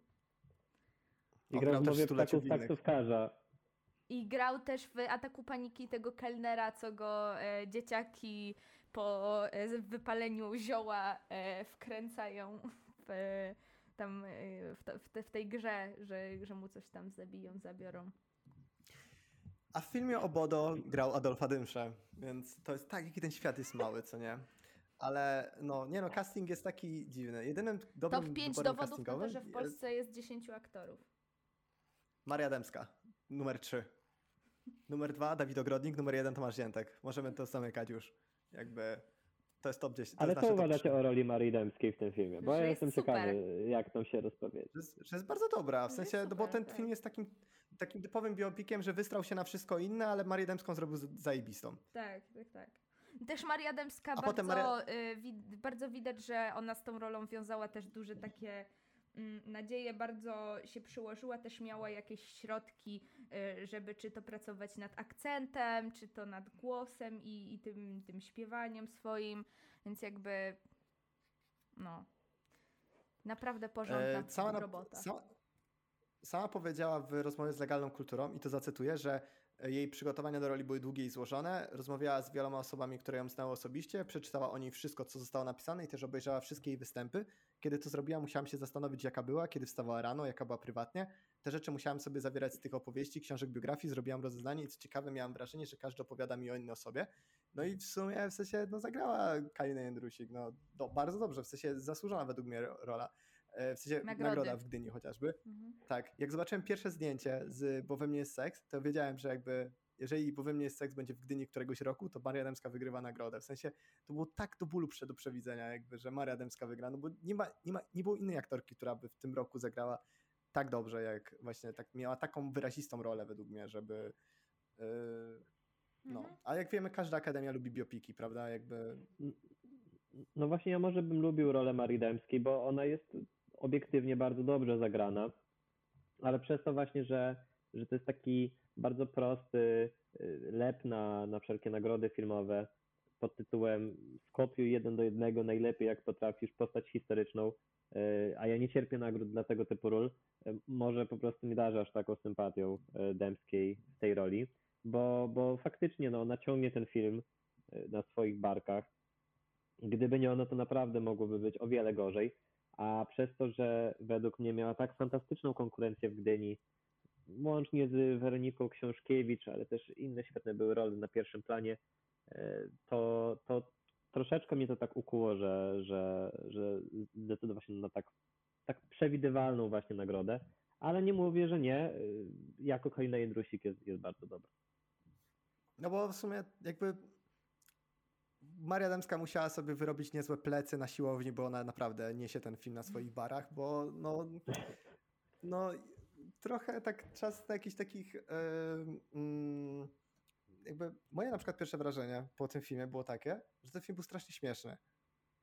I grał w mowie ptaków taksówkarza. I grał też w Ataku Paniki tego kelnera, co go e, dzieciaki po e, wypaleniu zioła e, wkręcają w, tam e, w, to- w, te, w tej grze, że, że mu coś tam zabiją, zabiorą. A w filmie Obodo grał Adolfa Dymsze, więc to jest tak, jaki ten świat jest mały, co nie? Ale no, nie no, casting jest taki dziwny. Jedynym dobrym Top 5 wyborem dowodów na to, że w jest Polsce jest 10 aktorów. Maria Dębska, numer 3. Numer 2 Dawid Ogrodnik, numer 1 Tomasz Ziętek. Możemy to zamykać już. Jakby to jest top 10. To Ale co uważacie 3. o roli Marii Dębskiej w tym filmie? Bo Że ja jest jestem super. ciekawy, jak tam się rozpowiedzi. Że jest, że jest bardzo dobra, w sensie, no bo super, ten tak. film jest takim, takim typowym biopikiem, że wystrał się na wszystko inne, ale Marię Dębską zrobił zajebistą. Tak, tak, tak. Też Maria Dębska A bardzo, Maria- y, wi- bardzo widać, że ona z tą rolą wiązała też duże takie mm, nadzieje, bardzo się przyłożyła, też miała jakieś środki, y, żeby czy to pracować nad akcentem, czy to nad głosem i, i tym, tym śpiewaniem swoim, więc jakby no naprawdę porządna E, cała, robota. Sama, sama powiedziała w rozmowie z legalną kulturą, i to zacytuję, że jej przygotowania do roli były długie i złożone. Rozmawiała z wieloma osobami, które ją znały osobiście, przeczytała o niej wszystko, co zostało napisane i też obejrzała wszystkie jej występy. Kiedy to zrobiła, musiałam się zastanowić, jaka była, kiedy wstawała rano, jaka była prywatnie. Te rzeczy musiałam sobie zawierać z tych opowieści, książek, biografii, zrobiłam rozeznanie i co ciekawe, miałam wrażenie, że każdy opowiada mi o innej osobie. No i w sumie w sensie no, zagrała Kalina Jędrusik, no bardzo dobrze, w sensie zasłużona według mnie ro- rola. E, W sensie Nagrody. nagroda w Gdyni chociażby. Mhm. Tak, jak zobaczyłem pierwsze zdjęcie z Bo we mnie jest seks, to wiedziałem, że jakby jeżeli Bo we mnie jest seks będzie w Gdyni któregoś roku, to Maria Dębska wygrywa nagrodę. W sensie to było tak do bólu do przewidzenia, jakby, że Maria Dębska wygra, no bo nie, ma, nie, ma, nie było innej aktorki, która by w tym roku zagrała tak dobrze, jak właśnie tak miała taką wyrazistą rolę według mnie, żeby yy, no. Mhm. A jak wiemy, każda akademia lubi biopiki, prawda? Jakby No właśnie ja może bym lubił rolę Marii Dębskiej, bo ona jest obiektywnie bardzo dobrze zagrana, ale przez to właśnie, że, że to jest taki bardzo prosty y, lep na, na wszelkie nagrody filmowe pod tytułem skopiuj jeden do jednego najlepiej jak potrafisz postać historyczną, y, a ja nie cierpię nagród dla tego typu ról, y, może po prostu mi darzasz taką sympatią Dębskiej w tej roli, bo, bo faktycznie no, ona ciągnie ten film na swoich barkach. Gdyby nie ono, to naprawdę mogłoby być o wiele gorzej. A przez to, że według mnie miała tak fantastyczną konkurencję w Gdyni, łącznie z Weroniką Książkiewicz, ale też inne świetne były role na pierwszym planie, e, to, to troszeczkę mnie to tak ukuło, że, że, że zdecydował się na tak, tak przewidywalną właśnie nagrodę. Ale nie mówię, że nie. e, Jako Kalina Jędrusik jest, jest bardzo dobra. No bo w sumie jakby Maria Dębska musiała sobie wyrobić niezłe plecy na siłowni, bo ona naprawdę niesie ten film na swoich barach, bo no, no trochę tak czas na jakichś takich mm, jakby moje na przykład pierwsze wrażenie po tym filmie było takie, że ten film był strasznie śmieszny.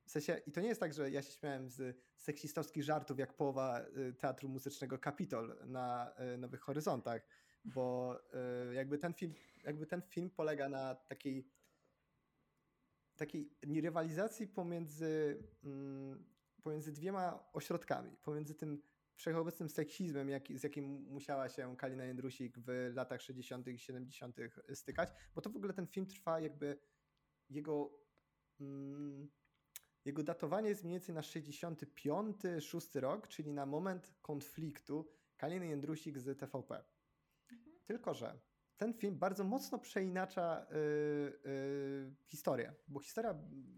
W sensie, i to nie jest tak, że ja się śmiałem z seksistowskich żartów, jak połowa y, teatru muzycznego Kapitol na y, Nowych Horyzontach, bo y, jakby ten film, jakby ten film polega na takiej takiej rywalizacji pomiędzy, mm, pomiędzy dwiema ośrodkami, pomiędzy tym wszechobecnym seksizmem, jaki, z jakim musiała się Kalina Jędrusik w latach 60. i 70. stykać, bo to w ogóle ten film trwa jakby jego mm, jego datowanie jest mniej więcej na 65, 6 rok, czyli na moment konfliktu Kaliny Jędrusik z TVP. Tylko, że ten film bardzo mocno przeinacza y, y, historię, bo historia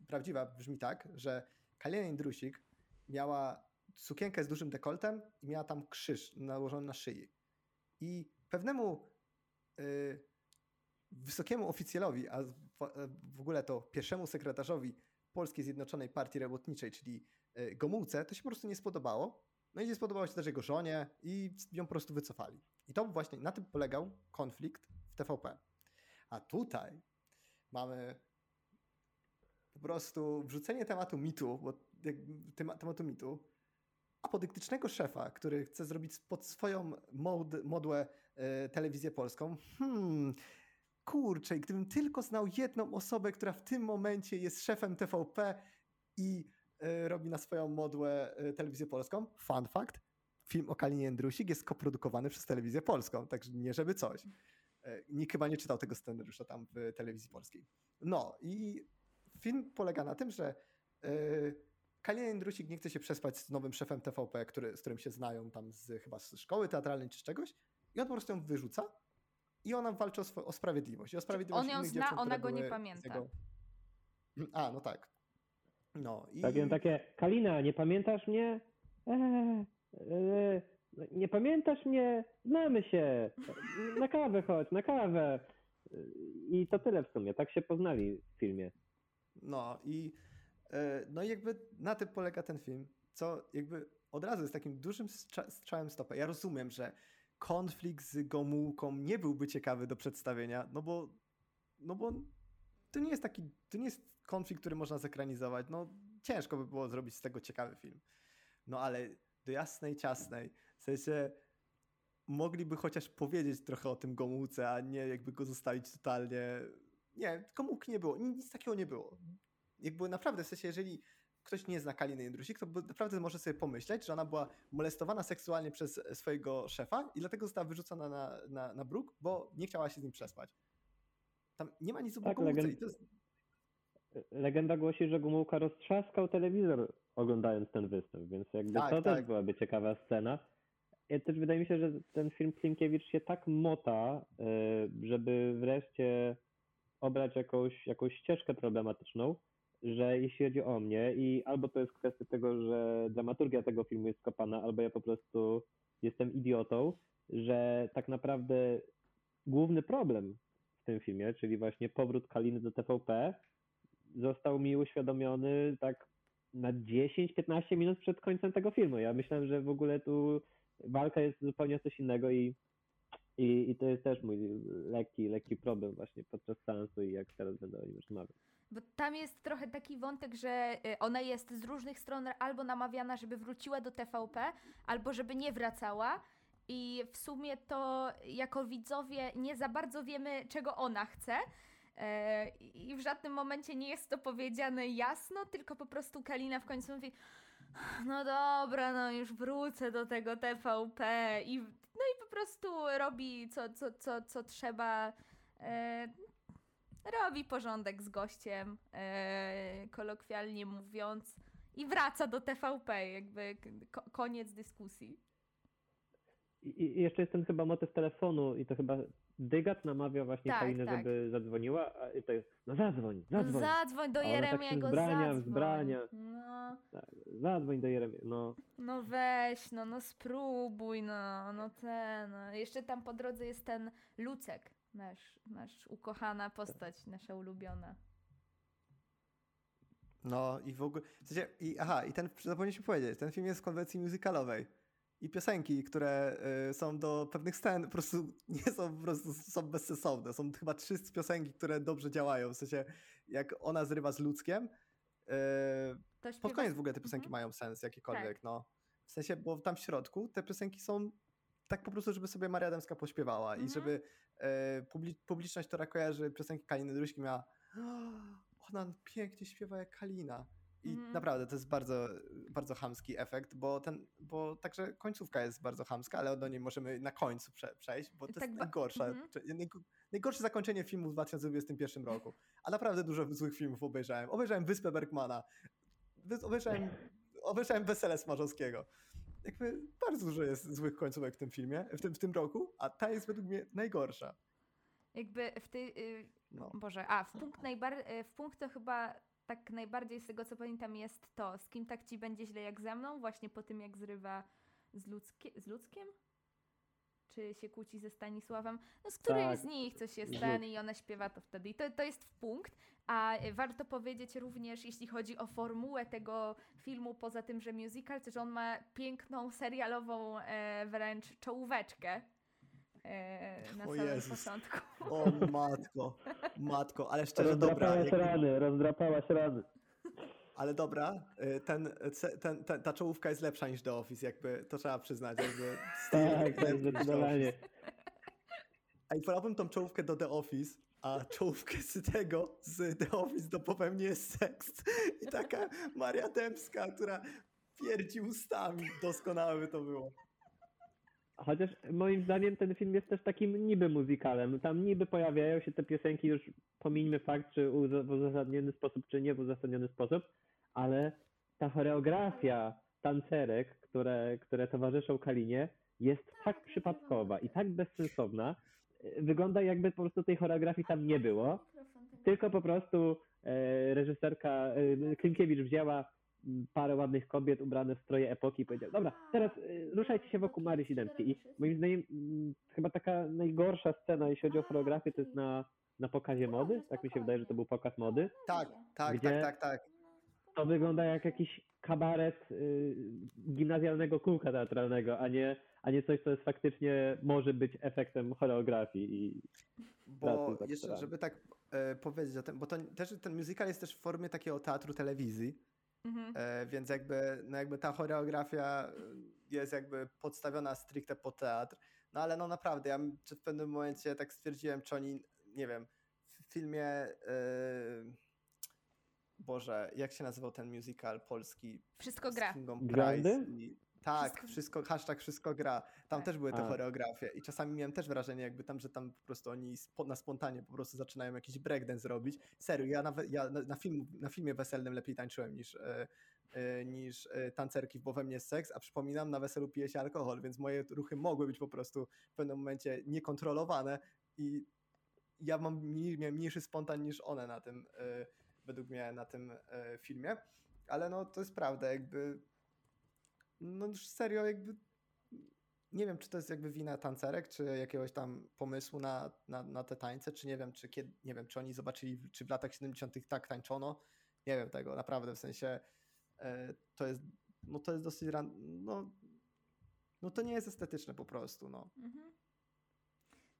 prawdziwa brzmi tak, że Kalina Jędrusik miała sukienkę z dużym dekoltem i miała tam krzyż nałożony na szyi. I pewnemu y, wysokiemu oficjelowi, a w, w ogóle to pierwszemu sekretarzowi Polskiej Zjednoczonej Partii Robotniczej, czyli Gomułce, to się po prostu nie spodobało. No i nie spodobało się też jego żonie i ją po prostu wycofali. I to właśnie na tym polegał konflikt w TVP. A tutaj mamy po prostu wrzucenie tematu mitu, bo tematu mitu, apodyktycznego szefa, który chce zrobić pod swoją mod, modłę e, telewizję polską. Hmm, kurczę, gdybym tylko znał jedną osobę, która w tym momencie jest szefem TVP i e, robi na swoją modłę e, telewizję polską. Fun fact, film o Kalinie Jędrusik jest koprodukowany przez telewizję polską, także nie żeby coś. E, Nikt chyba nie czytał tego scenariusza tam w telewizji polskiej. No i film polega na tym, że e, Kalina Jędrusik nie chce się przespać z nowym szefem TVP, który, z którym się znają tam z, chyba z szkoły teatralnej czy z czegoś i on po prostu ją wyrzuca i ona walczy o, o sprawiedliwość. I o sprawiedliwość On ją zna, dziewczyn, ona go nie pamięta. A, no tak. No i... Tak, takie, Kalina, nie pamiętasz mnie? Eee, eee, nie pamiętasz mnie? Znamy się. Na kawę chodź, na kawę. I to tyle w sumie. Tak się poznali w filmie. No i e, no jakby na tym polega ten film, co jakby od razu jest takim dużym strza- strzałem stopę. Ja rozumiem, że konflikt z Gomułką nie byłby ciekawy do przedstawienia, no bo no bo to nie jest taki, to nie jest konflikt, który można zekranizować. No ciężko by było zrobić z tego ciekawy film. No ale do jasnej, ciasnej, w sensie mogliby chociaż powiedzieć trochę o tym Gomułce, a nie jakby go zostawić totalnie... Nie, Gomułki nie było, nic takiego nie było. Jakby naprawdę, w sensie jeżeli ktoś nie zna Kaliny Jędrusik, to naprawdę może sobie pomyśleć, że ona była molestowana seksualnie przez swojego szefa i dlatego została wyrzucona na, na, na bruk, bo nie chciała się z nim przespać. Tam nie ma nic o Tak, Gomułce legend- jest... Legenda głosi, że Gomułka roztrzaskał telewizor oglądając ten występ, więc jakby Tak, to tak. też byłaby ciekawa scena. I też wydaje mi się, że ten film Klimkiewicz się tak mota, y, żeby wreszcie obrać jakąś, jakąś ścieżkę problematyczną, że jeśli chodzi o mnie i albo to jest kwestia tego, że dramaturgia tego filmu jest skopana, albo ja po prostu jestem idiotą, że tak naprawdę główny problem w tym filmie, czyli właśnie powrót Kaliny do TVP, został mi uświadomiony tak na 10-15 minut przed końcem tego filmu. Ja myślałem, że w ogóle tu walka jest zupełnie coś innego i, i, i to jest też mój lekki, lekki problem właśnie podczas seansu i jak teraz będę o nim rozmawiał. Bo tam jest trochę taki wątek, że y, ona jest z różnych stron albo namawiana, żeby wróciła do TVP, albo żeby nie wracała. I w sumie to jako widzowie nie za bardzo wiemy, czego ona chce. E, I w żadnym momencie nie jest to powiedziane jasno, tylko po prostu Kalina w końcu mówi: No dobra, no już wrócę do tego TVP. I, no i po prostu robi co, co, co, co trzeba. E, robi porządek z gościem, e, kolokwialnie mówiąc, i wraca do TVP, jakby ko- koniec dyskusji. I, I jeszcze jest ten chyba motyw telefonu i to chyba Dygat namawia właśnie Tak, Kalinę, tak. żeby zadzwoniła, a i to jest, no zadzwoń, zadzwoń, zadzwoń do tak Jeremiego, wzbrania, zadzwoń. wzbrania. No, tak, zadzwoń do Jeremia, no. no weź, no, no spróbuj, no, no ten. No. Jeszcze tam po drodze jest ten Lucek, nasz, nasz ukochana postać, nasza ulubiona. No i w ogóle. W sensie, i, aha, i ten, zapomnieliśmy powiedzieć, ten film jest w konwencji musicalowej. I piosenki, które y, są do pewnych scen, po prostu nie są po prostu są bezsensowne. Są chyba trzy piosenki, które dobrze działają. W sensie, jak ona zrywa z ludzkiem, y, To pod koniec w ogóle te piosenki Mhm. mają sens jakikolwiek, Tak. no. W sensie, bo tam w środku te piosenki są tak po prostu, żeby sobie Maria Adamska pośpiewała i Mhm. żeby publi- publiczność, która kojarzy piosenki Kaliny Druśki miała ona pięknie śpiewa jak Kalina. I Mhm. naprawdę to jest bardzo, bardzo chamski efekt, bo ten, bo także końcówka jest bardzo chamska, ale do niej możemy na końcu prze, przejść, bo to Tak jest najgorsza, cze- najg- najgorsze zakończenie filmu w 2021 roku. A naprawdę dużo złych filmów obejrzałem. Obejrzałem Wyspę Bergmana, obejrzałem, obejrzałem Wesele Smarzowskiego. Jakby bardzo dużo jest złych końcówek w tym filmie, w tym, w tym roku, a ta jest według mnie najgorsza. Jakby w tej. Y, No. Boże, a w punkt, najbar- y, w punkt to chyba tak najbardziej z tego co pamiętam jest to, z kim tak ci będzie źle jak ze mną, właśnie po tym jak zrywa z, ludzkie- z ludzkiem? Czy się kłóci ze Stanisławem? No z którymś Tak, z nich coś jest z ten i ona śpiewa to wtedy. I to, to jest w punkt. A y, warto powiedzieć również, jeśli chodzi o formułę tego filmu, poza tym, że musical, to że on ma piękną serialową e, wręcz czołóweczkę e, na O samym Jezus. początku. O matko, matko, ale szczerze dobra. Rozdrapałaś jakby- rany, rozdrapałaś rany. Ale dobra, y, ten, ten, ten, ta czołówka jest lepsza niż The Office, jakby to trzeba przyznać. Jakby Tak, jest tak, zdecydowanie. A i wolałbym tą czołówkę do The Office, a czołówkę z tego, z The Office do Powiem nie jest seks. I taka Maria Dębska, która pierdzi ustami. Doskonałe by to było. Chociaż moim zdaniem ten film jest też takim niby muzykalem. Tam niby pojawiają się te piosenki, już pomińmy fakt, czy w uzasadniony sposób, czy nie w uzasadniony sposób, ale ta choreografia tancerek, które, które towarzyszą Kalinie, jest tak przypadkowa i tak bezsensowna. Wygląda jakby po prostu tej choreografii tam nie było, tylko po prostu e, reżyserka e, Klimkiewicz wzięła parę ładnych kobiet ubrane w stroje epoki i powiedziała, dobra, teraz e, ruszajcie się wokół Marii Siedemskiej. I moim zdaniem m, chyba taka najgorsza scena, jeśli chodzi o choreografię, to jest na, na pokazie mody. Tak mi się wydaje, że to był pokaz mody. Tak, tak, Gdzie- tak, tak, tak. to wygląda jak jakiś kabaret y, gimnazjalnego kółka teatralnego, a nie, a nie coś, co jest faktycznie może być efektem choreografii i Bo jeszcze, żeby tak e, powiedzieć o tym, bo to też ten musical jest też w formie takiego teatru telewizji, Mhm. e, więc jakby, no jakby ta choreografia e, jest jakby podstawiona stricte pod teatr, no ale no naprawdę, ja w pewnym momencie tak stwierdziłem, czy oni, nie wiem, w filmie, e, Boże, jak się nazywał ten musical polski? Wszystko gra. Grandy? I tak, Wszystko- wszystko, hashtag wszystko gra. Tam Tak. też były te A. choreografie i czasami miałem też wrażenie, jakby tam, że tam po prostu oni spo, na spontanie po prostu zaczynają jakiś breakdance robić. Serio, ja, nawet, ja na, na, film, na filmie weselnym lepiej tańczyłem niż, e, e, niż e, tancerki w Bo we mnie jest seks, a przypominam, na weselu pije się alkohol, więc moje ruchy mogły być po prostu w pewnym momencie niekontrolowane i ja mam mniej, miałem mniejszy spontan niż one na tym, e, według mnie na tym e, filmie, ale no to jest prawda, jakby no już serio jakby nie wiem, czy to jest jakby wina tancerek, czy jakiegoś tam pomysłu na, na, na te tańce, czy nie wiem, czy kiedy, nie wiem, czy oni zobaczyli, czy w latach 70. tak tańczono. Nie wiem tego, naprawdę, w sensie e, to jest, no to jest dosyć, ran, no, no to nie jest estetyczne po prostu, no. Mhm.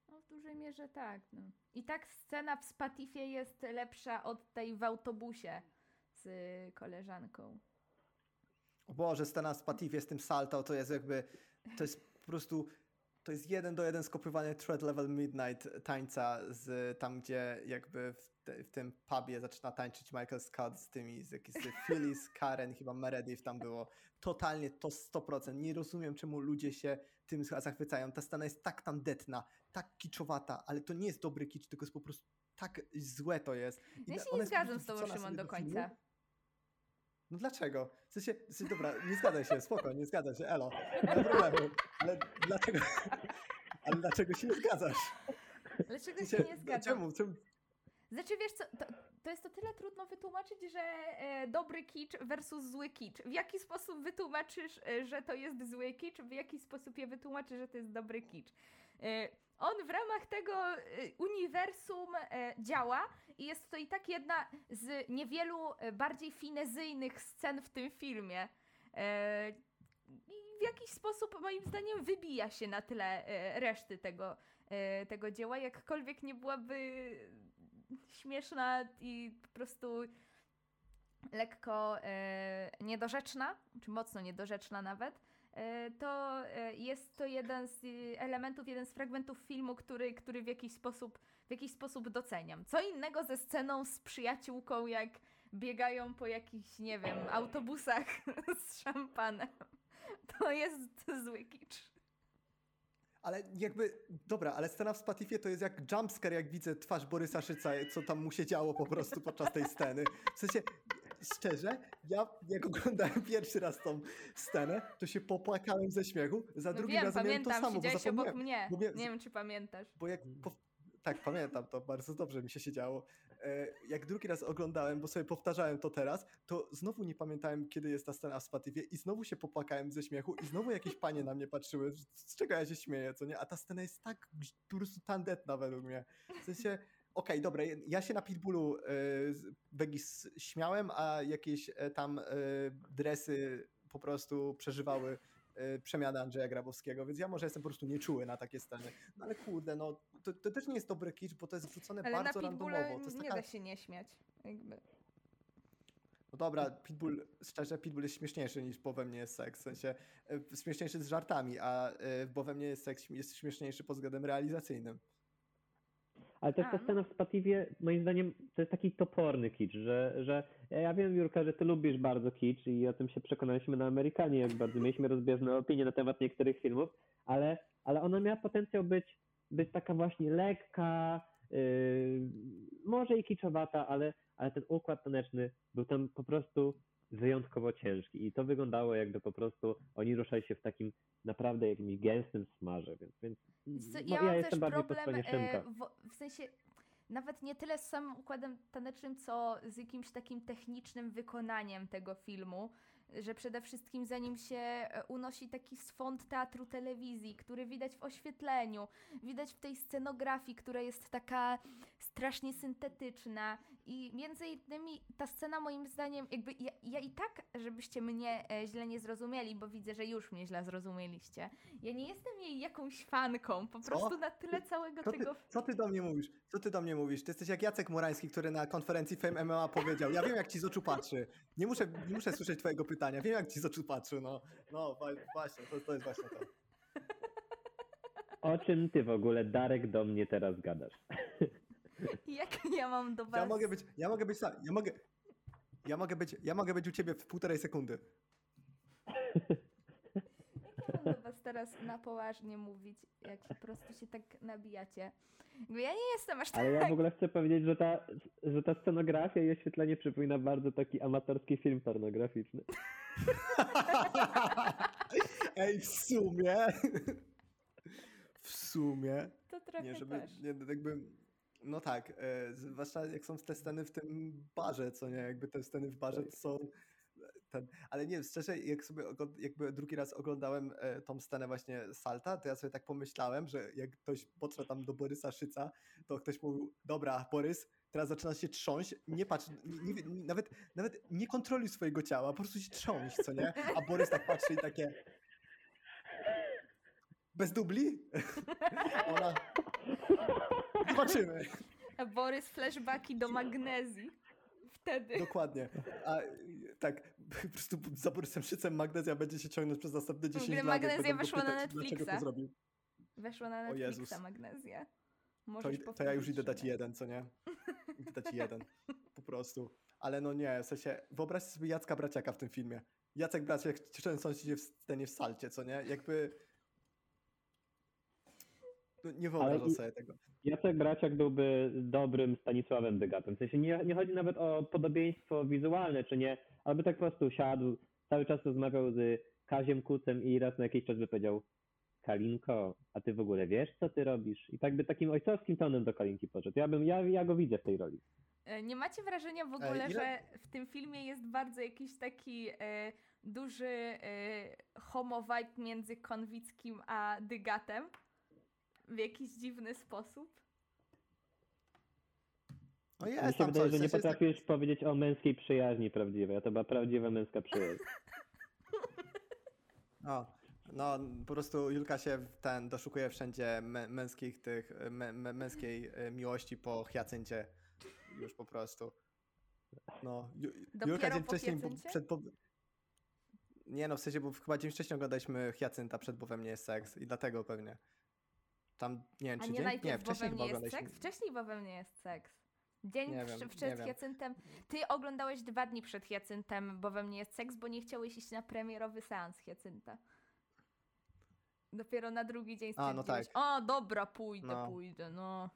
No w dużej mierze tak. No. I tak scena w Spatifie jest lepsza od tej w autobusie z koleżanką. O Boże, scena z Patifie z tym salto, to jest jakby, to jest po prostu, to jest jeden do jeden skopiowanie Thread Level Midnight tańca z tam, gdzie jakby w, te, w tym pubie zaczyna tańczyć Michael Scott z tymi, z, jakimiś- z Phyllis, Karen, chyba Meredith tam było. Totalnie to 100%. Nie rozumiem, czemu ludzie się tym zachwycają. Ta scena jest tak tandetna, tak kiczowata, ale to nie jest dobry kicz, tylko jest po prostu tak złe to jest. I Ja się nie zgadzam z tobą, Szymon, do filmu. No dlaczego? W sensie, w sensie, dobra, nie zgadzaj się, spoko, nie zgadzaj się, elo, nie ma problemu. Ale dlaczego, ale dlaczego się nie zgadzasz? Dlaczego się nie zgadzam? Czemu? czemu? Znaczy wiesz co, to, to jest to tyle trudno wytłumaczyć, że e, dobry kicz versus zły kicz. W jaki sposób wytłumaczysz, e, że to jest zły kicz? W jaki sposób je wytłumaczysz, że to jest dobry kicz? On w ramach tego e, uniwersum e, działa i jest to i tak jedna z niewielu e, bardziej finezyjnych scen w tym filmie. E, I w jakiś sposób moim zdaniem wybija się na tle reszty tego, tego dzieła, jakkolwiek nie byłaby śmieszna i po prostu lekko niedorzeczna, czy mocno niedorzeczna nawet, to e, jest to jeden z e, elementów, jeden z fragmentów filmu, który, który w, jakiś sposób, w jakiś sposób doceniam. Co innego ze sceną z przyjaciółką, jak biegają po jakichś, nie wiem, autobusach z szampanem. To jest zły kicz. Ale jakby, dobra, ale scena w Spatifie to jest jak jumpscare, jak widzę twarz Borysa Szyca, co tam mu się działo po prostu podczas tej sceny. W sensie, szczerze, ja jak oglądałem pierwszy raz tą scenę, to się popłakałem ze śmiechu, za No drugim wiem, razem miałem to pamiętam, samo, bo obok mnie. bo Nie wiem, czy pamiętasz. Bo jak. Tak, pamiętam to, bardzo dobrze mi się siedziało. E, Jak drugi raz oglądałem, bo sobie powtarzałem to teraz, to znowu nie pamiętałem, kiedy jest ta scena w Spatifie i znowu się popłakałem ze śmiechu i znowu jakieś panie na mnie patrzyły, z czego ja się śmieję, co nie? A ta scena jest tak po prostu tandetna według mnie. W sensie, okej, dobra, ja się na Pitbullu e, z- Begis śmiałem, a jakieś e, tam e, dresy po prostu przeżywały e, przemianę Andrzeja Grabowskiego, więc ja może jestem po prostu nieczuły na takie sceny. No ale kurde, no to, to też nie jest dobry kicz, bo to jest wrzucone Ale na bardzo Pitbulla randomowo. To jest nie taka... da się nie śmiać. Jakby. No dobra, Pitbull, szczerze, Pitbull jest śmieszniejszy niż Bo we mnie jest seks, w sensie e, śmieszniejszy z żartami, a e, Bo we mnie jest seks jest śmieszniejszy pod względem realizacyjnym. Ale też A, ta scena w Spativie, moim zdaniem, to jest taki toporny kicz, że, że ja wiem, Jurka, że ty lubisz bardzo kicz i o tym się przekonaliśmy na Amerykanie, jak bardzo mieliśmy rozbieżne opinie na temat niektórych filmów, ale, ale ona miała potencjał być, być taka właśnie lekka, yy, może i kiczowata, ale, ale ten układ taneczny był tam po prostu wyjątkowo ciężki. I to wyglądało jakby po prostu oni ruszali się w takim naprawdę jakimś gęstym smarze, więc, więc no, ja ja mam jestem też problem e, w, w sensie nawet nie tyle z samym układem tanecznym, co z jakimś takim technicznym wykonaniem tego filmu, że przede wszystkim za nim się e, unosi taki swąd teatru telewizji, który widać w oświetleniu, widać w tej scenografii, która jest taka strasznie syntetyczna I między innymi ta scena moim zdaniem, jakby ja, ja i tak, żebyście mnie e, źle nie zrozumieli, bo widzę, że już mnie źle zrozumieliście. Ja nie jestem jej jakąś fanką, po Co? prostu na tyle całego Co ty, tego... co ty do mnie mówisz? Co ty do mnie mówisz? Ty jesteś jak Jacek Murański, który na konferencji Fame MMA powiedział. Ja wiem, jak ci z oczu patrzy. Nie muszę, nie muszę słyszeć twojego pytania. Wiem, jak ci z oczu patrzy. No, no właśnie, to, to jest właśnie to. O czym ty w ogóle, Darek, do mnie teraz gadasz? Jak ja mam do was... Ja mogę być, ja mogę być sam, ja mogę, ja mogę być, ja mogę być u ciebie w półtorej sekundy. Jak ja mam do was teraz na poważnie mówić, jak po prostu się tak nabijacie. Jakby ja nie jestem aż tak... Ale ja w ogóle chcę powiedzieć, że ta, że ta scenografia i oświetlenie przypomina bardzo taki amatorski film pornograficzny. Ej, w sumie, w sumie, To trochę nie, żeby, też. nie, jakby, no tak, e, zwłaszcza jak są te sceny w tym barze, co nie, jakby te sceny w barze to są ten, ale nie, szczerze, jak sobie jakby drugi raz oglądałem e, tą scenę właśnie Salta, to ja sobie tak pomyślałem, że jak ktoś podszedł tam do Borysa Szyca, to ktoś mówił, dobra, Borys, teraz zaczynasz się trząść, nie patrz, nie, nie, nawet, nawet nie kontroluj swojego ciała, po prostu się trząść, co nie? A Borys tak patrzy i takie... Bez dubli? Ona... Zobaczymy. Borys flashbacki do magnezji. Wtedy. Dokładnie. A tak, po prostu za Borysem Szycem magnezja będzie się ciągnąć przez następne 10 ogóle lat. magnezja weszła na pytać, Netflixa. Weszła na O Netflixa Jezus. magnezja. To, Możesz to ja już idę dać jeden, co nie? Idę dać jeden. Po prostu. Ale no nie, w sensie, wyobraźcie sobie Jacka Braciaka w tym filmie. Jacek Braciak często się w scenie w salcie, co nie? Jakby... No, nie wyobrażam sobie tego. Jacek Braciak byłby dobrym Stanisławem Degatem. W sensie nie, nie chodzi nawet o podobieństwo wizualne, czy nie, ale by tak po prostu siadł, cały czas rozmawiał z Kaziem Kucem i raz na jakiś czas by powiedział Kalinko, a ty w ogóle wiesz, co ty robisz? I tak by takim ojcowskim tonem do Kalinki poszedł. Ja, bym, ja, ja go widzę w tej roli. E, Nie macie wrażenia w ogóle, ile- że w tym filmie jest bardzo jakiś taki e, duży e, homo vibe między Konwickim a Dygatem? W jakiś dziwny sposób? No Mi jest się tam wydaje, coś, że nie sensie jest tak- potrafisz powiedzieć o męskiej przyjaźni prawdziwej, a to była prawdziwa męska przyjaźń. No, no po prostu Julka się w ten doszukuje wszędzie mę- męskich tych, mę- mę- męskiej e, miłości po Hiacyncie. Już po prostu. No, Ju- Dopiero Julka dzień wcześniej Hiacyncie? przed... Nie no, w sensie, bo chyba dzień wcześniej oglądaliśmy Hiacynta przed Bo we mnie jest seks i dlatego pewnie. Tam, nie wiem, A czy nie dzień? najpierw, nie, wcześniej chyba jest seks? Wcześniej, bo we mnie jest seks. Dzień Nie wiem, nie przed. Hiacyntem. Ty oglądałeś dwa dni przed Hiacyntem, bo we mnie jest seks, bo nie chciałeś iść na premierowy seans Hiacynta. Dopiero na drugi dzień A, no tak. o dobra, pójdę, No. pójdę, no.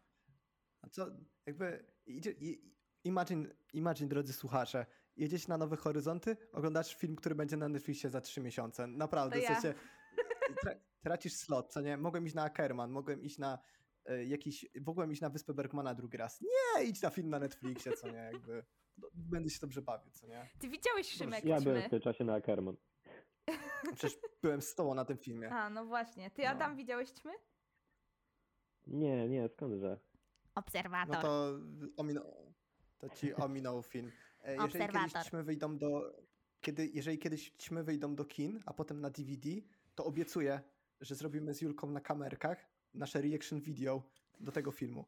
A co, jakby, imagine, imagine, drodzy słuchacze, jedziecie na Nowe Horyzonty, oglądasz film, który będzie na Netflixie za trzy miesiące. Naprawdę, To w ja. sensie, tra, tracisz slot, co nie? Mogłem iść na Ackerman, mogłem iść na e, jakiś, mogłem iść na Wyspę Bergmana drugi raz. Nie, idź na film na Netflixie, co nie? Jakby, no, będę się dobrze bawił, co nie? Ty widziałeś Szymek Ja byłem w tym czasie na Ackerman. Przecież byłem z tobą na tym filmie. A, no właśnie. Ty, No. Adam, widziałeś ćmy? Nie, nie, skądże? Obserwator. No to ominął, to ci ominął film. E, Jeżeli kiedyś ćmy wyjdą do, kiedy, jeżeli kiedyś ćmy wyjdą do kin, a potem na DVD, to obiecuję, że zrobimy z Julką na kamerkach nasze reaction video do tego filmu.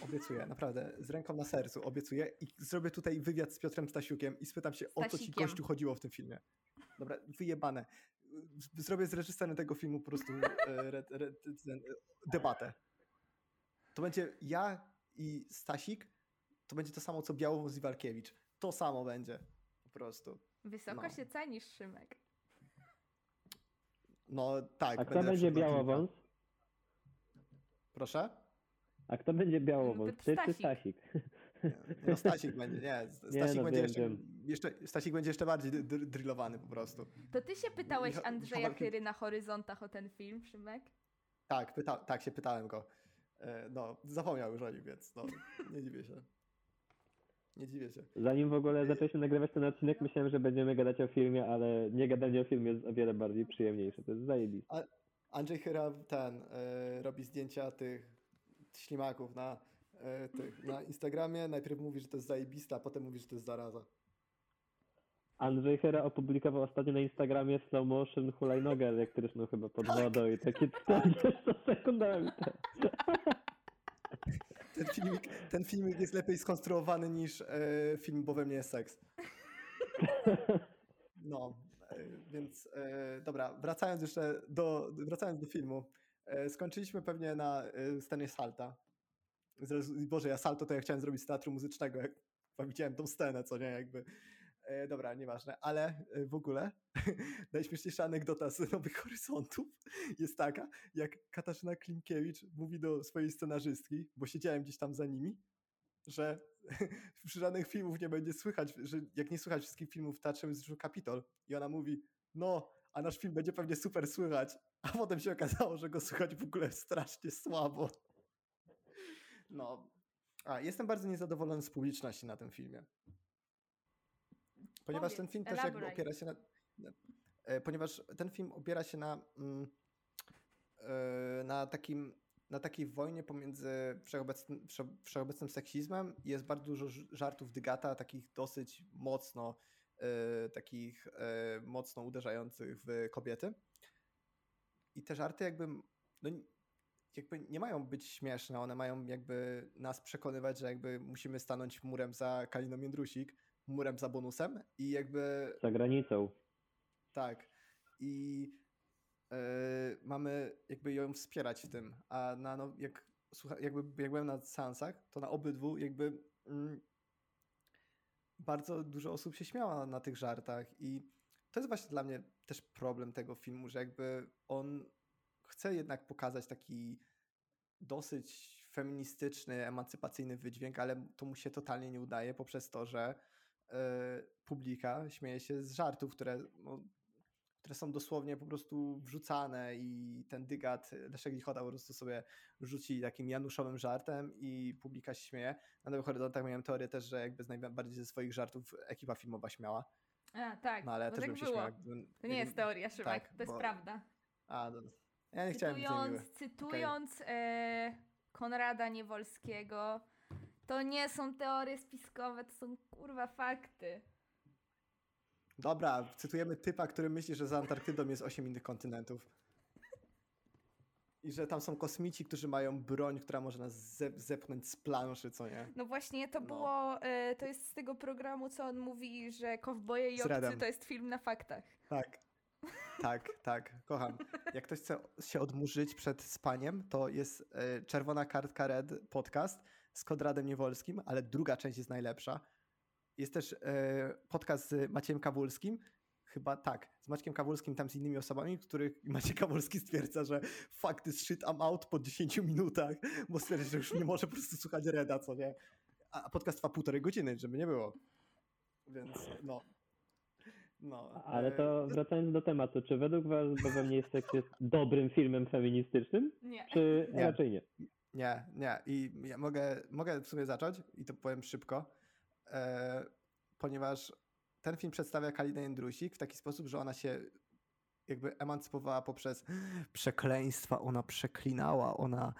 Obiecuję, naprawdę, z ręką na sercu, obiecuję i zrobię tutaj wywiad z Piotrem Stasiukiem i spytam się, o co ci Stasikiem. gościu chodziło w tym filmie. Dobra, wyjebane. Zrobię z reżyserem tego filmu po prostu e, re, re, debatę. To będzie ja i Stasik, to będzie to samo co Białowąs i Walkiewicz. To samo będzie. Po prostu. Wysoko no. się cenisz, Szymek. No tak. A kto będzie. Białowąs? Proszę? A kto będzie Białowąs? to Ty czy Stasik. No Stasik będzie, nie. Stasik, Nie, no będzie, wiem, jeszcze, wiem. jeszcze, Stasik będzie jeszcze bardziej dr- dr- drillowany po prostu. To ty się pytałeś Ja- Andrzeja Chyry na horyzontach o ten film, Szymek? Tak, pyta, tak się pytałem go. E, No, zapomniał już o nim, więc no, nie dziwię się. Nie dziwię się. Zanim w ogóle zaczęliśmy nagrywać ten odcinek, myślałem, że będziemy gadać o filmie, ale nie gadanie o filmie jest o wiele bardziej przyjemniejsze. To jest zajebiste. Andrzej Chyra ten e, robi zdjęcia tych ślimaków na e, tych, na Instagramie. Najpierw mówi, że to jest zajebista, a potem mówi, że to jest zaraza. Andrzej Hera opublikował ostatnio na Instagramie slow motion hulajnogę elektryczną chyba pod wodą i takie 40 sekundami. Ten filmik, ten filmik jest lepiej skonstruowany niż e, film Bo we mnie jest seks. No, e, więc e, dobra, wracając jeszcze do, wracając do filmu. E, skończyliśmy pewnie na e, scenie salta. Boże, ja salto to ja chciałem zrobić z teatru muzycznego, jak widziałem tą scenę, co nie, jakby. E, dobra, nieważne, ale e, w ogóle najśmieszniejsza anegdota z Nowych Horyzontów jest taka, jak Katarzyna Klimkiewicz mówi do swojej scenarzystki, bo siedziałem gdzieś tam za nimi, że przy żadnych filmów nie będzie słychać, że jak nie słychać wszystkich filmów w Teatrze Muzycznym Kapitol i ona mówi, no, a nasz film będzie pewnie super słychać, a potem się okazało, że go słychać w ogóle strasznie słabo. No, a jestem bardzo niezadowolony z publiczności na tym filmie. Ponieważ ten Powiedz, film też jakby opiera się na, e, ponieważ ten film opiera się na mm, e, na takim na takiej wojnie pomiędzy wszechobecnym, wsze- wszechobecnym seksizmem i jest bardzo dużo żartów Dygata, takich dosyć mocno e, takich mocno uderzających w kobiety. I te żarty jakby no, jakby nie mają być śmieszne, one mają jakby nas przekonywać, że jakby musimy stanąć murem za Kaliną Jędrusik, murem za bonusem i jakby Za granicą. tak. I e, mamy jakby ją wspierać w tym. A na, no, jak, słucha, jakby jak byłem na seansach, to na obydwu jakby mm, bardzo dużo osób się śmiała na, na tych żartach i to jest właśnie dla mnie też problem tego filmu, że jakby on chce jednak pokazać taki dosyć feministyczny, emancypacyjny wydźwięk, ale to mu się totalnie nie udaje poprzez to, że publika śmieje się z żartów, które, no, które są dosłownie po prostu wrzucane i ten dygat Leszek Lichota po prostu sobie rzuci takim januszowym żartem i publika się śmieje. Na Nowych Horyzontach miałem teorię też, że jakby z najbardziej ze swoich żartów ekipa filmowa śmiała, A, tak, no ale bo też tak bym się było. Jakbym, To nie jest teoria, Szymek, tak, to jest bo- prawda. A, no, ja nie chciałem być Cytując, niemiły. cytując e, Konrada Niewolskiego, to nie są teorie spiskowe, to są kurwa fakty. Dobra, cytujemy typa, który myśli, że za Antarktydą jest osiem innych kontynentów. I że tam są kosmici, którzy mają broń, która może nas zep- zepchnąć z planszy, co nie? No właśnie, to No. było, e, to jest z tego programu, co on mówi, że Kowboje i Obcy to jest film na faktach. Tak. Tak, tak, kocham. Jak ktoś chce się odmurzyć przed spaniem, to jest e, Czerwona Kartka Red podcast z Konradem Niewolskim, ale druga część jest najlepsza. Jest też e, podcast z Maciem Kawulskim, chyba tak, z Maćkiem Kawulskim, tam z innymi osobami, których Maciej Kawulski stwierdza, że fuck this shit, I'm out po 10 minutach, bo stwierdza, że już nie może po prostu słuchać Reda, co nie? A podcast trwa półtorej godziny, żeby nie było. Więc no. No, Ale e, to wracając do tematu, czy według was Bo we mnie jest dobrym filmem feministycznym, Nie. czy Nie. raczej nie? Nie, nie. I ja mogę, mogę w sumie zacząć i to powiem szybko, e, ponieważ ten film przedstawia Kalinę Jędrusik w taki sposób, że ona się jakby emancypowała poprzez przekleństwa, ona przeklinała, ona,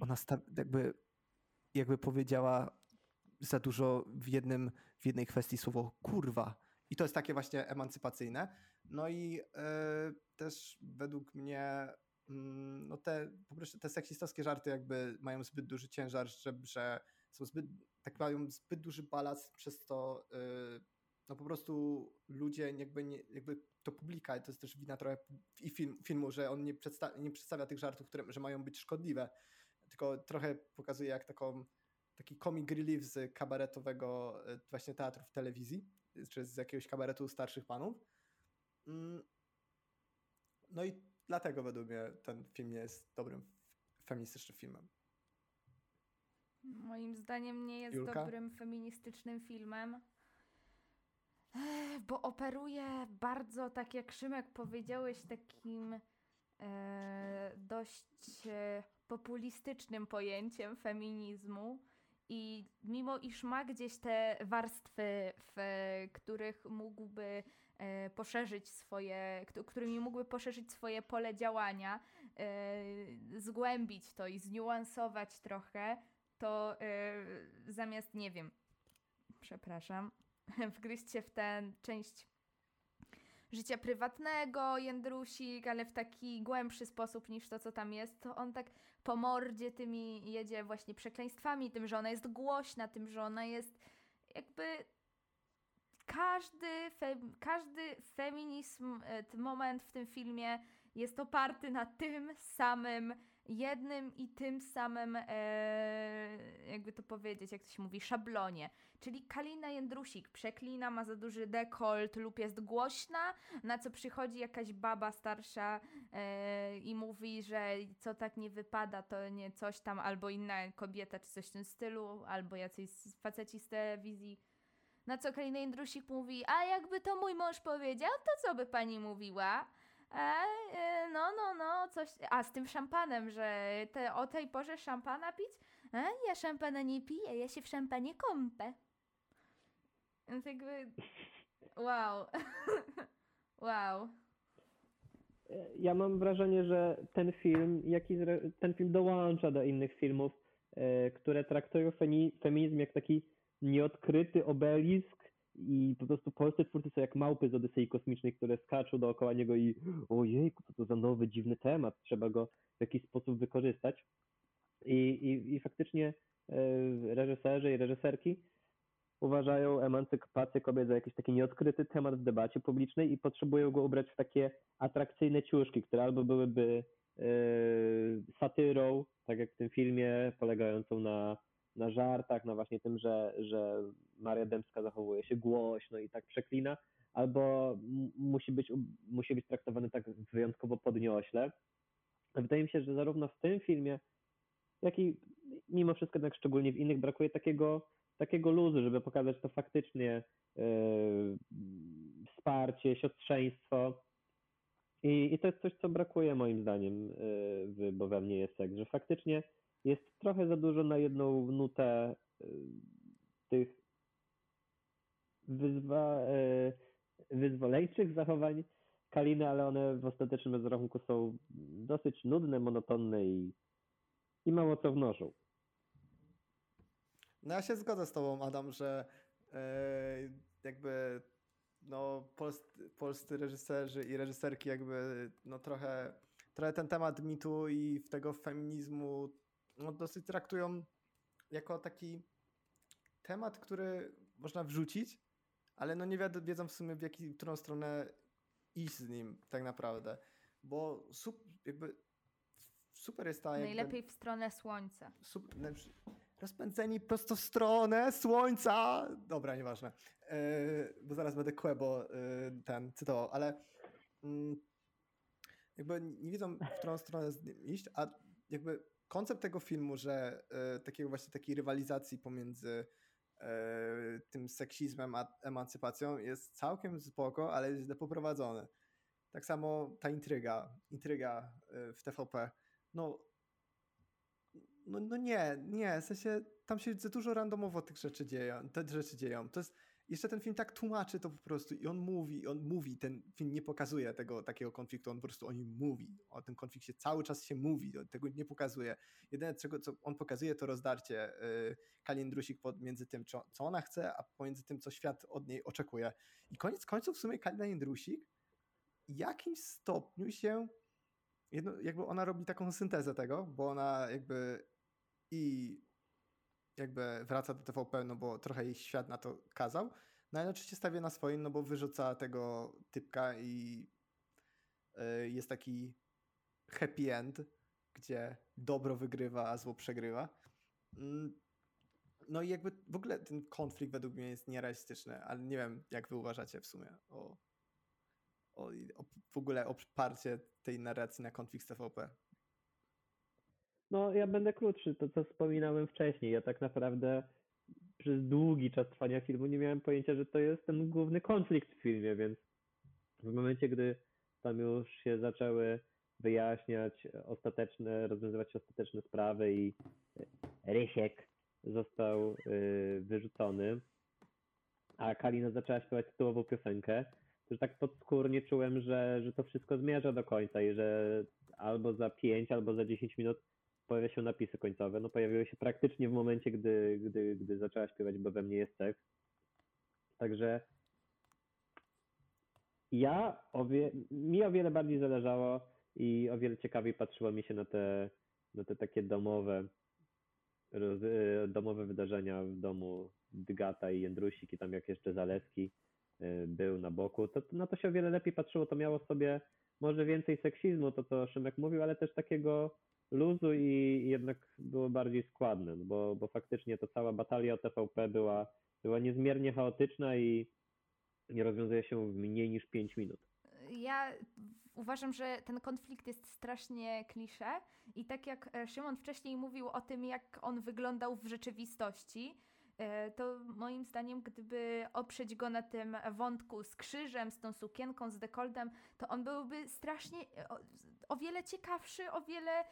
ona sta, jakby, jakby powiedziała za dużo w, jednym, w jednej kwestii słowo kurwa. I to jest takie właśnie emancypacyjne. No i e, też według mnie mm, no te, po prostu te seksistowskie żarty jakby mają zbyt duży ciężar, że, że są zbyt, tak mają zbyt duży balans, przez to y, no po prostu ludzie jakby, nie, jakby to publika, to jest też wina trochę i film, filmu, że on nie, przedsta- nie przedstawia tych żartów, które że mają być szkodliwe, tylko trochę pokazuje jak taką, taki comic relief z kabaretowego y, właśnie teatru w telewizji, czy z jakiegoś kabaretu starszych panów. Mm, no i dlatego według mnie ten film nie jest dobrym feministycznym filmem. Moim zdaniem nie jest Julka? dobrym feministycznym filmem, bo operuje bardzo, tak jak Szymek powiedziałeś, takim e, dość e, populistycznym pojęciem feminizmu. I mimo iż ma gdzieś te warstwy, w których mógłby poszerzyć swoje, któ- którymi mógłby poszerzyć swoje pole działania, e, zgłębić to i zniuansować trochę, to yy, zamiast, nie wiem, przepraszam, wgryźcie w tę część życia prywatnego Jędrusik, ale w taki głębszy sposób niż to, co tam jest, to on tak po mordzie tymi jedzie właśnie przekleństwami, tym, że ona jest głośna, tym, że ona jest jakby każdy, fe, każdy feminizm, e, moment w tym filmie jest oparty na tym samym, jednym i tym samym, e, jakby to powiedzieć, jak to się mówi, szablonie. Czyli Kalina Jędrusik przeklina, ma za duży dekolt lub jest głośna, na co przychodzi jakaś baba starsza e, i mówi, że co tak nie wypada, to nie coś tam, albo inna kobieta, czy coś w tym stylu, albo jacyś faceci z telewizji. Na co Kalina Jędrusik mówi, a jakby to mój mąż powiedział, to co by pani mówiła? E, e, no, no, no, coś. A z tym szampanem, że te, o tej porze szampana pić? E, ja szampana nie piję, ja się w szampanie kąpę. Więc jakby. Wow. wow. Ja mam wrażenie, że ten film, jak i zre- ten film dołącza do innych filmów, e, które traktują femi- feminizm jak taki nieodkryty obelisk i po prostu polscy twórcy są jak małpy z Odysei Kosmicznej, które skaczą dookoła niego i ojejku, co to za nowy, dziwny temat, trzeba go w jakiś sposób wykorzystać. I, i, i faktycznie e, reżyserzy i reżyserki uważają emancypację kobiet za jakiś taki nieodkryty temat w debacie publicznej i potrzebują go ubrać w takie atrakcyjne ciuszki, które albo byłyby e, satyrą, tak jak w tym filmie, polegającą na, na żartach, na właśnie tym, że, że Maria Dębska zachowuje się głośno i tak przeklina, albo musi być, musi być traktowany tak wyjątkowo podniośle. Wydaje mi się, że zarówno w tym filmie, jak i mimo wszystko jednak szczególnie w innych brakuje takiego, takiego luzu, żeby pokazać to faktycznie e, wsparcie, siostrzeństwo. I, I to jest coś, co brakuje moim zdaniem w Bo we mnie jest seks, że faktycznie jest trochę za dużo na jedną nutę e, tych wyzwa, wyzwoleńczych zachowań Kaliny, ale one w ostatecznym rozrachunku są dosyć nudne, monotonne i, i mało co wnoszą. No ja się zgodzę z tobą, Adam, że e, jakby no, polscy, polscy reżyserzy i reżyserki jakby no trochę, trochę ten temat mitu i tego feminizmu no, dosyć traktują jako taki temat, który można wrzucić, ale no nie wiedzą w sumie w jaki, którą stronę iść z nim tak naprawdę, bo sup, jakby super jest ta jakby, Najlepiej w stronę słońca. Sup- rozpędzeni prosto w stronę słońca. Dobra, nieważne. Yy, bo zaraz będę Quebo yy, ten cytował, ale mm, jakby nie wiedzą, w którą stronę z nim iść, a jakby koncept tego filmu, że yy, takiego właśnie takiej rywalizacji pomiędzy yy, tym seksizmem a emancypacją jest całkiem spoko, ale jest źle poprowadzony. Tak samo ta intryga, intryga yy, w TVP. No, no, no nie, nie, w sensie tam się za dużo randomowo tych rzeczy dzieją, te rzeczy dzieją. To jest, jeszcze ten film tak tłumaczy to po prostu i on mówi, on mówi, ten film nie pokazuje tego takiego konfliktu, on po prostu o nim mówi, o tym konflikcie cały czas się mówi, tego nie pokazuje. Jedyne, czego, co on pokazuje, to rozdarcie yy, Kalin Drusik między tym, co, co ona chce, a pomiędzy tym, co świat od niej oczekuje. I koniec końców w sumie Kalina Jędrusik w jakimś stopniu się jedno, jakby ona robi taką syntezę tego, bo ona jakby i jakby wraca do TVP, no bo trochę jej świat na to kazał, no ale oczywiście stawia na swoim, no bo wyrzuca tego typka i y, jest taki happy end, gdzie dobro wygrywa, a zło przegrywa. Mm, No i jakby w ogóle ten konflikt według mnie jest nierealistyczny, ale nie wiem, jak wy uważacie w sumie o, o, o w ogóle oparcie tej narracji na konflikt z TVP. No, ja będę krótszy, to co wspominałem wcześniej. Ja tak naprawdę przez długi czas trwania filmu nie miałem pojęcia, że to jest ten główny konflikt w filmie, więc w momencie, gdy tam już się zaczęły wyjaśniać ostateczne, rozwiązywać ostateczne sprawy i Rysiek został y, wyrzucony, a Kalina zaczęła śpiewać tytułową piosenkę, to już tak podskórnie czułem, że, że to wszystko zmierza do końca i że albo za 5, albo za 10 minut pojawia się napisy końcowe. No pojawiły się praktycznie w momencie, gdy, gdy, gdy zaczęła śpiewać, bo we mnie jest seks. Także ja o wie, mi o wiele bardziej zależało i o wiele ciekawiej patrzyło mi się na te, na te takie domowe, roz, e, domowe wydarzenia w domu Dygata i Jędrusik i tam jak jeszcze Zalewski e, był na boku, to to na to się o wiele lepiej patrzyło, to miało sobie może więcej seksizmu, to co Szymek mówił, ale też takiego luzu i jednak było bardziej składne, no bo, bo faktycznie to cała batalia o TVP była, była niezmiernie chaotyczna i nie rozwiązuje się w mniej niż 5 minut. Ja uważam, że ten konflikt jest strasznie klisze i tak jak e, Szymon wcześniej mówił o tym, jak on wyglądał w rzeczywistości, e, to moim zdaniem, gdyby oprzeć go na tym wątku z krzyżem, z tą sukienką, z dekoltem, to on byłby strasznie o, wiele ciekawszy, o wiele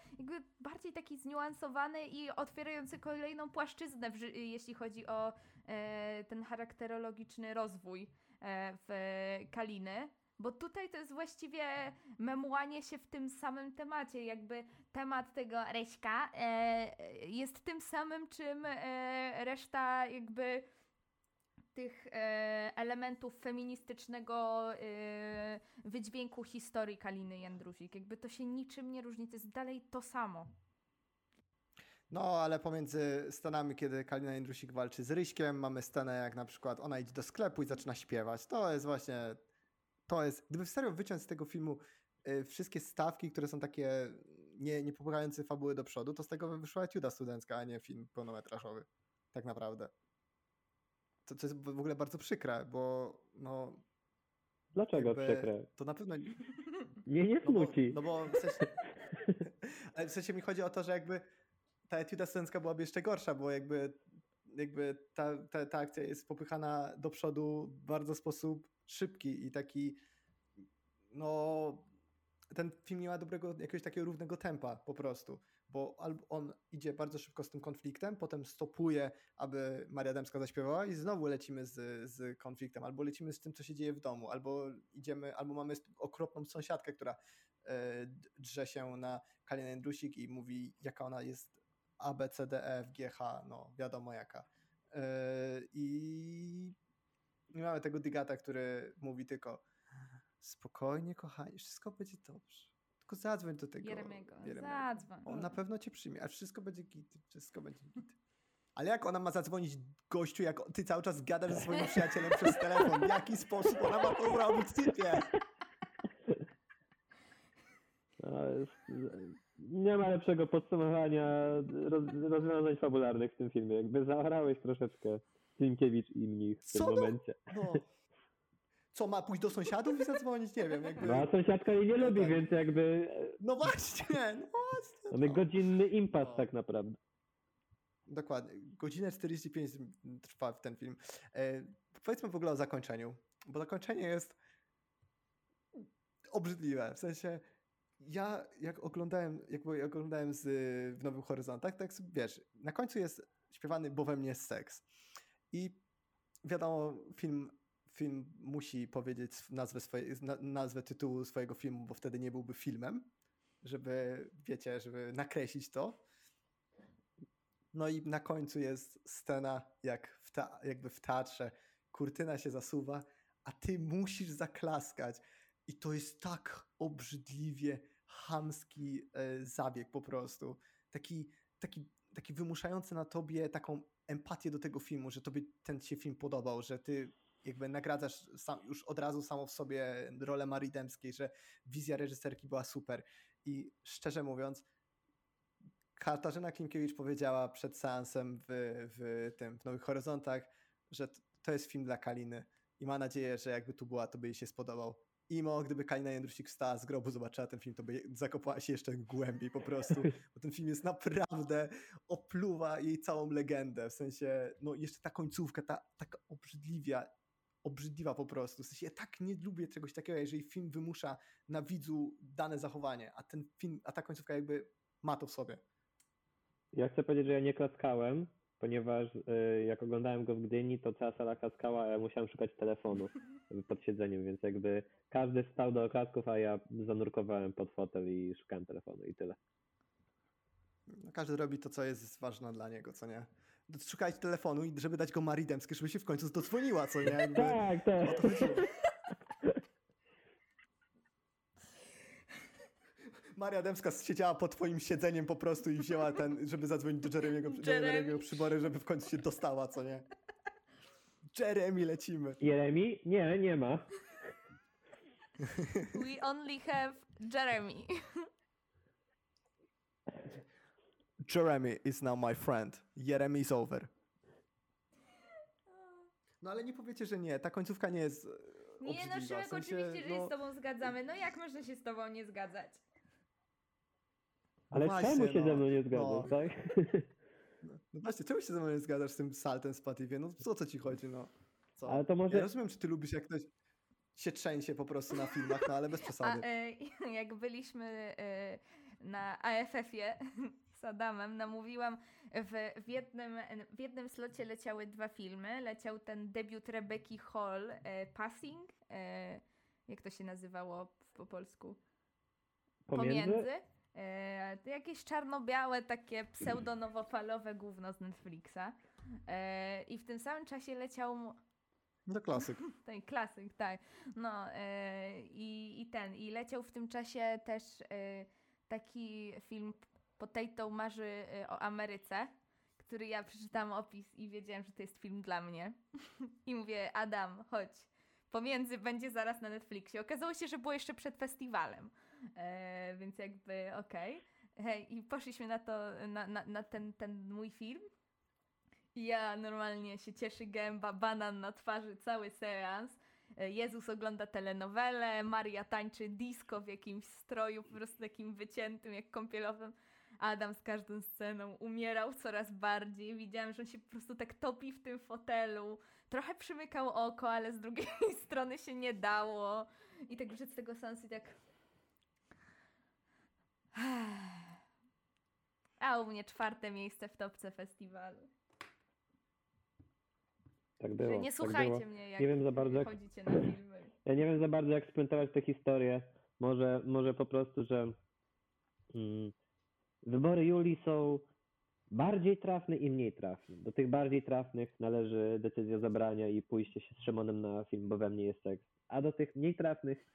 bardziej taki zniuansowany i otwierający kolejną płaszczyznę, jeśli chodzi o e, ten charakterologiczny rozwój e, w Kaliny. Bo tutaj to jest właściwie memłanie się w tym samym temacie, jakby temat tego Reśka e, jest tym samym, czym e, reszta jakby tych e, elementów feministycznego e, wydźwięku historii Kaliny Jędrusik. Jakby to się niczym nie różni, to jest dalej to samo. No, ale pomiędzy scenami, kiedy Kalina Jędrusik walczy z Ryśkiem, mamy scenę jak na przykład ona idzie do sklepu i zaczyna śpiewać. To jest właśnie, to jest, gdyby w serio wyciąć z tego filmu y, wszystkie stawki, które są takie nie, nie popychające fabuły do przodu, to z tego wyszła etiuda studencka, a nie film pełnometrażowy. Tak naprawdę. To, to jest w ogóle bardzo przykre, bo no, Dlaczego jakby przykre? to na pewno... Mnie nie No bo, smuci. no bo w sensie, ale w sensie mi chodzi o to, że jakby ta etiuda studencka byłaby jeszcze gorsza, bo jakby, jakby ta, ta, ta akcja jest popychana do przodu w bardzo sposób szybki i taki no ten film nie ma dobrego, jakiegoś takiego równego tempa po prostu, bo on idzie bardzo szybko z tym konfliktem, potem stopuje, aby Maria Dębska zaśpiewała i znowu lecimy z, z konfliktem, albo lecimy z tym, co się dzieje w domu, albo idziemy, albo mamy okropną sąsiadkę, która e, drze się na Kalinę Jędrusik i mówi, jaka ona jest A, B, C, D, E, F, G, H, no wiadomo jaka. E, I i mamy tego Digata, który mówi tylko spokojnie, kochanie, wszystko będzie dobrze. Tylko zadzwoń do tego Jeremiego, Jeremiego. zadzwoń. On na pewno cię przyjmie, a wszystko będzie git, wszystko będzie git. Ale jak ona ma zadzwonić gościu, jak ty cały czas gadasz ze swoim przyjacielem przez telefon? W jaki sposób ona ma to zrobić, typie? No, Nie ma lepszego podsumowania roz, rozwiązań fabularnych w tym filmie. Jakby zaorałeś troszeczkę Klimkiewicz i mnich w tym Co no? momencie. No. Co, ma pójść do sąsiadów i zadzwonić? Nie wiem, jakby... No a sąsiadka jej nie lubi, tak. więc jakby No właśnie, no właśnie. mamy no. godzinny impas No. tak naprawdę. Dokładnie. Godzinę 45 trwa ten film. E, powiedzmy w ogóle o zakończeniu, bo zakończenie jest obrzydliwe. W sensie ja jak oglądałem, jakby jak oglądałem z, w Nowych Horyzontach, tak wiesz, na końcu jest śpiewany Bo we mnie jest seks. I wiadomo, film, film musi powiedzieć nazwę, swoje, na, nazwę tytułu swojego filmu, bo wtedy nie byłby filmem, żeby, wiecie, żeby nakreślić to. No i na końcu jest scena, jak w ta, jakby w teatrze, kurtyna się zasuwa, a ty musisz zaklaskać. I to jest tak obrzydliwie chamski e, zabieg po prostu. Taki, taki, taki wymuszający na tobie taką empatię do tego filmu, że tobie ten się film podobał, że ty jakby nagradzasz sam, już od razu samo w sobie rolę Marii Dębskiej, że wizja reżyserki była super. I szczerze mówiąc, Katarzyna Klimkiewicz powiedziała przed seansem w, w tym, w Nowych Horyzontach, że to jest film dla Kaliny i ma nadzieję, że jakby tu była, to by jej się spodobał. Imo, gdyby Kalina Jędrusik wstała z grobu, zobaczyła ten film, to by zakopała się jeszcze głębiej po prostu, bo ten film jest naprawdę opluwa jej całą legendę, w sensie, no jeszcze ta końcówka, ta, taka obrzydliwa, obrzydliwa po prostu, w sensie ja tak nie lubię czegoś takiego, jeżeli film wymusza na widzu dane zachowanie, a ten film, a ta końcówka jakby ma to w sobie. Ja chcę powiedzieć, że ja nie klaskałem, ponieważ y, jak oglądałem go w Gdyni, to cała sala klaskała, a ja musiałem szukać telefonu pod siedzeniem, więc jakby każdy stał do oklasków, a ja zanurkowałem pod fotel i szukałem telefonu i tyle. No, każdy robi to, co jest ważne dla niego, co nie? Szukać telefonu i żeby dać go Marii Dębskiej, żeby się w końcu dodzwoniła, co nie? Jakby, Tak, o tak. to chodziło. Maria Dębska siedziała pod twoim siedzeniem po prostu i wzięła ten, żeby zadzwonić do Jeremiego, Jeremy. Jeremiego przybory, żeby w końcu się dostała, co nie? Jeremy, lecimy. Jeremi? Nie, nie ma. We only have Jeremy. Jeremy is now my friend. Jeremy is over. No ale nie powiecie, że nie. Ta końcówka nie jest e, Nie no. Szymek, w sensie, oczywiście, że się no, z tobą zgadzamy. No jak można się z tobą nie zgadzać? Ale właśnie, czemu się no, ze mną nie no. zgadzasz, tak? No właśnie, czemu się ze mną nie zgadzasz z tym saltem z Pativie? No o co ci chodzi, no? Co? Ale to może- Ja rozumiem, czy ty lubisz, jak ktoś się trzęsie po prostu na filmach, no ale bez A przesady. e, jak byliśmy e, na AFF-ie z Adamem, namówiłam, w, w, jednym, w jednym slocie leciały dwa filmy. Leciał ten debiut Rebeki Hall, e, Passing, e, jak to się nazywało po polsku? Pomiędzy? E, to jakieś czarno-białe, takie pseudo-nowofalowe gówno z Netflixa. E, I w tym samym czasie leciał mu- No klasyk. ten klasyk, tak. No e, i, i ten, i leciał w tym czasie też e, taki film Potato marzy e, o Ameryce, który ja przeczytałam opis i wiedziałam, że to jest film dla mnie. I mówię, Adam, chodź. Pomiędzy będzie zaraz na Netflixie. Okazało się, że było jeszcze przed festiwalem, e, więc jakby okej. Hej, I poszliśmy na to, na, na, na ten, ten mój film. I ja normalnie się cieszy gęba, banan na twarzy, cały seans. E, Jezus ogląda telenowelę, Maria tańczy disco w jakimś stroju, po prostu takim wyciętym, jak kąpielowym. Adam z każdą sceną umierał coraz bardziej. Widziałam, że on się po prostu tak topi w tym fotelu. Trochę przymykał oko, ale z drugiej strony się nie dało. I tak wyszedł z tego seansu i tak... A u mnie czwarte miejsce w topce festiwalu. Tak było. Że nie tak słuchajcie było. mnie, jak Nie wiem za bardzo, jak chodzicie na filmy. Ja nie wiem za bardzo, jak spuentować tę historię. Może, może po prostu, że mm, wybory Julii są bardziej trafne i mniej trafne. Do tych bardziej trafnych należy decyzja zabrania i pójście się z Szymonem na film, bo we mnie jest seks. A do tych mniej trafnych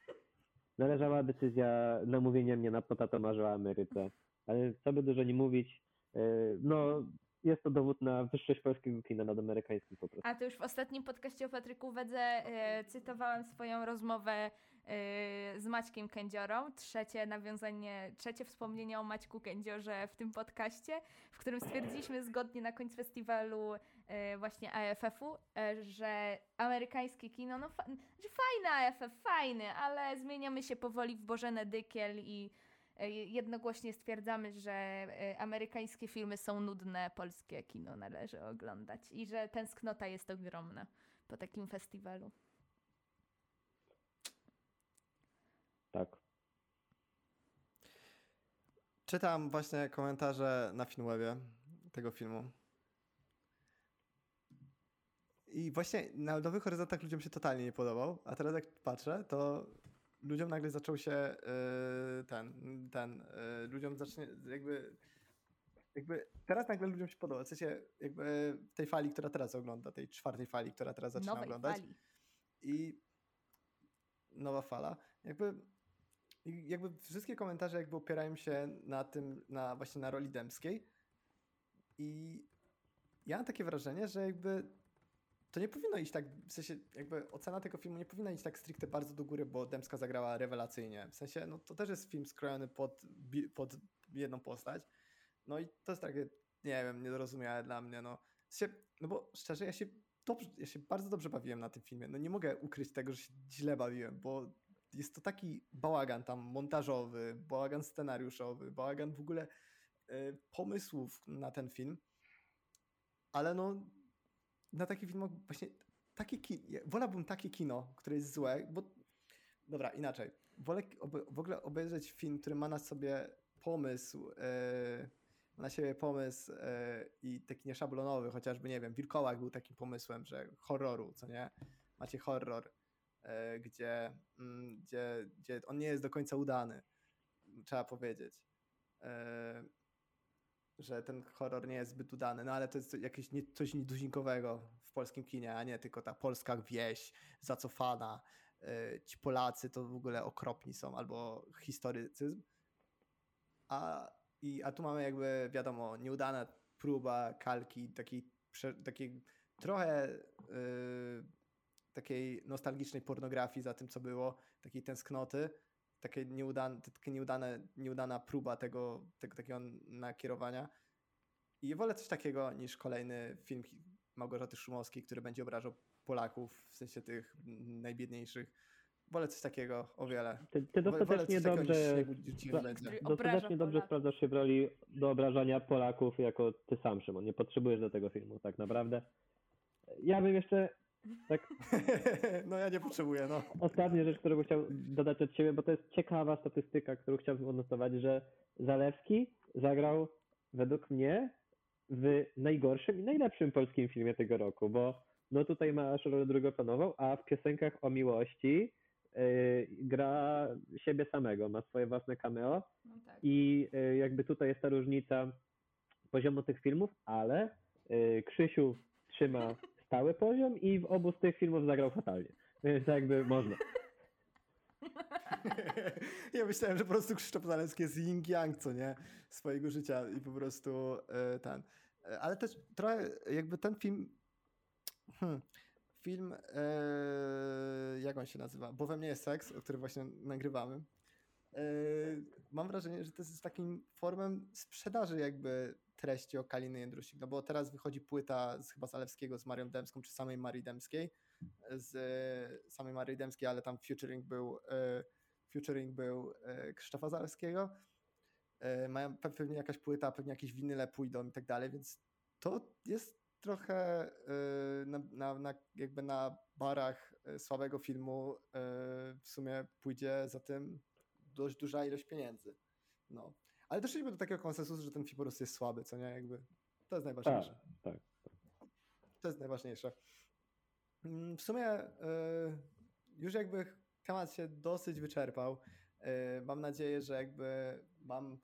należała decyzja namówienia mnie na Potato Marzy o Ameryce. Ale co by dużo nie mówić, yy, no jest to dowód na wyższość polskiego kina nad amerykańskim po prostu. A to już w ostatnim podcaście o Patryku Wedze e, cytowałam swoją rozmowę e, z Maćkiem Kędziorą. Trzecie nawiązanie, trzecie wspomnienie o Maćku Kędziorze w tym podcaście, w którym stwierdziliśmy zgodnie na końcu festiwalu e, właśnie AFF-u, e, że amerykańskie kino, no fa- że fajny AFF, fajny, ale zmieniamy się powoli w Bożenę Dykiel i jednogłośnie stwierdzamy, że amerykańskie filmy są nudne, polskie kino należy oglądać i że tęsknota jest ogromna po takim festiwalu. Tak. Czytam właśnie komentarze na Filmwebie tego filmu. I właśnie na Nowych Horyzontach ludziom się totalnie nie podobał, a teraz jak patrzę, to ludziom nagle zaczął się yy, ten, ten, yy, ludziom zacznie jakby, jakby teraz nagle ludziom się podoba, w sensie jakby tej fali, która teraz ogląda, tej czwartej fali, która teraz zaczyna Nowej oglądać fali. i nowa fala. Jakby, i jakby wszystkie komentarze jakby opierają się na tym, na właśnie na roli Dębskiej i ja mam takie wrażenie, że jakby to nie powinno iść tak, w sensie jakby ocena tego filmu nie powinna iść tak stricte bardzo do góry, bo Dębska zagrała rewelacyjnie. W sensie, no to też jest film skrojony pod, pod jedną postać. No i to jest takie, nie wiem, niedorozumiałe dla mnie, no. W sensie, no bo szczerze, ja się dobrze, ja się bardzo dobrze bawiłem na tym filmie. No nie mogę ukryć tego, że się źle bawiłem, bo jest to taki bałagan tam montażowy, bałagan scenariuszowy, bałagan w ogóle y, pomysłów na ten film. Ale no na taki film właśnie takie kino, wolałbym takie kino, które jest złe, bo dobra, inaczej. Wolę w ogóle obejrzeć film, który ma na sobie pomysł, yy, na siebie pomysł yy, i taki nieszablonowy, chociażby, nie wiem, Wilkołak był takim pomysłem, że horroru, co nie? Macie horror, gdzie, mm, gdzie, gdzie on nie jest do końca udany, trzeba powiedzieć. Yy, że ten horror nie jest zbyt udany, no ale to jest jakieś nie, coś nietuzinkowego w polskim kinie, a nie tylko ta polska wieś zacofana, y, ci Polacy to w ogóle okropni są, albo historycyzm. A, i, a tu mamy jakby, wiadomo, nieudana próba kalki takiej, takiej trochę y, takiej nostalgicznej pornografii za tym, co było, takiej tęsknoty, takie nieudane, takie nieudane, nieudana próba tego, tego takiego nakierowania. I wolę coś takiego niż kolejny film Małgorzaty Szumowskiej, który będzie obrażał Polaków, w sensie tych najbiedniejszych. Wolę coś takiego o wiele. Ty, ty dostatecznie coś takiego niż dobrze, dostatecznie dobrze sprawdzasz się w roli do obrażania Polaków jako ty sam, Szymon. Nie potrzebujesz do tego filmu, tak naprawdę. Ja bym jeszcze, tak, no ja nie potrzebuję, no. ostatnia rzecz, którą chciałbym dodać od siebie, bo to jest ciekawa statystyka, którą chciałbym odnotować, że Zalewski zagrał według mnie w najgorszym i najlepszym polskim filmie tego roku, bo no tutaj masz rolę drugoplanową, a w piosenkach o miłości yy, gra siebie samego, ma swoje własne cameo No tak. i y, jakby tutaj jest ta różnica poziomu tych filmów, ale y, Krzysiu trzyma stały poziom i w obu z tych filmów zagrał fatalnie. Więc jakby można. Ja myślałem, że po prostu Krzysztof Zalewski jest yin yang, co nie? Swojego życia i po prostu e, ten. E, Ale też trochę jakby ten film. Hmm, film. E, jak on się nazywa? Bo we mnie jest seks, o którym właśnie nagrywamy. Mam wrażenie, że to jest takim formem sprzedaży jakby treści o Kaliny Jędrusik. No bo teraz wychodzi płyta z, chyba Zalewskiego z Marią Demską, czy samej Marii Demskiej. Z e, samej Marii Demskiej, ale tam featuring był. E, featuring był e, Krzysztofa Zalewskiego. Mają pe- pewnie jakaś płyta, pewnie jakieś winyle pójdą i tak dalej, więc to jest trochę na, na, na, jakby na barach słabego filmu w sumie pójdzie za tym dość duża ilość pieniędzy. No. Ale doszliśmy do takiego konsensusu, że ten prostu jest słaby, co nie? Jakby to jest najważniejsze. tak. To jest najważniejsze. Mm, W sumie y, już jakby temat się dosyć wyczerpał. Y, Mam nadzieję, że jakby mam,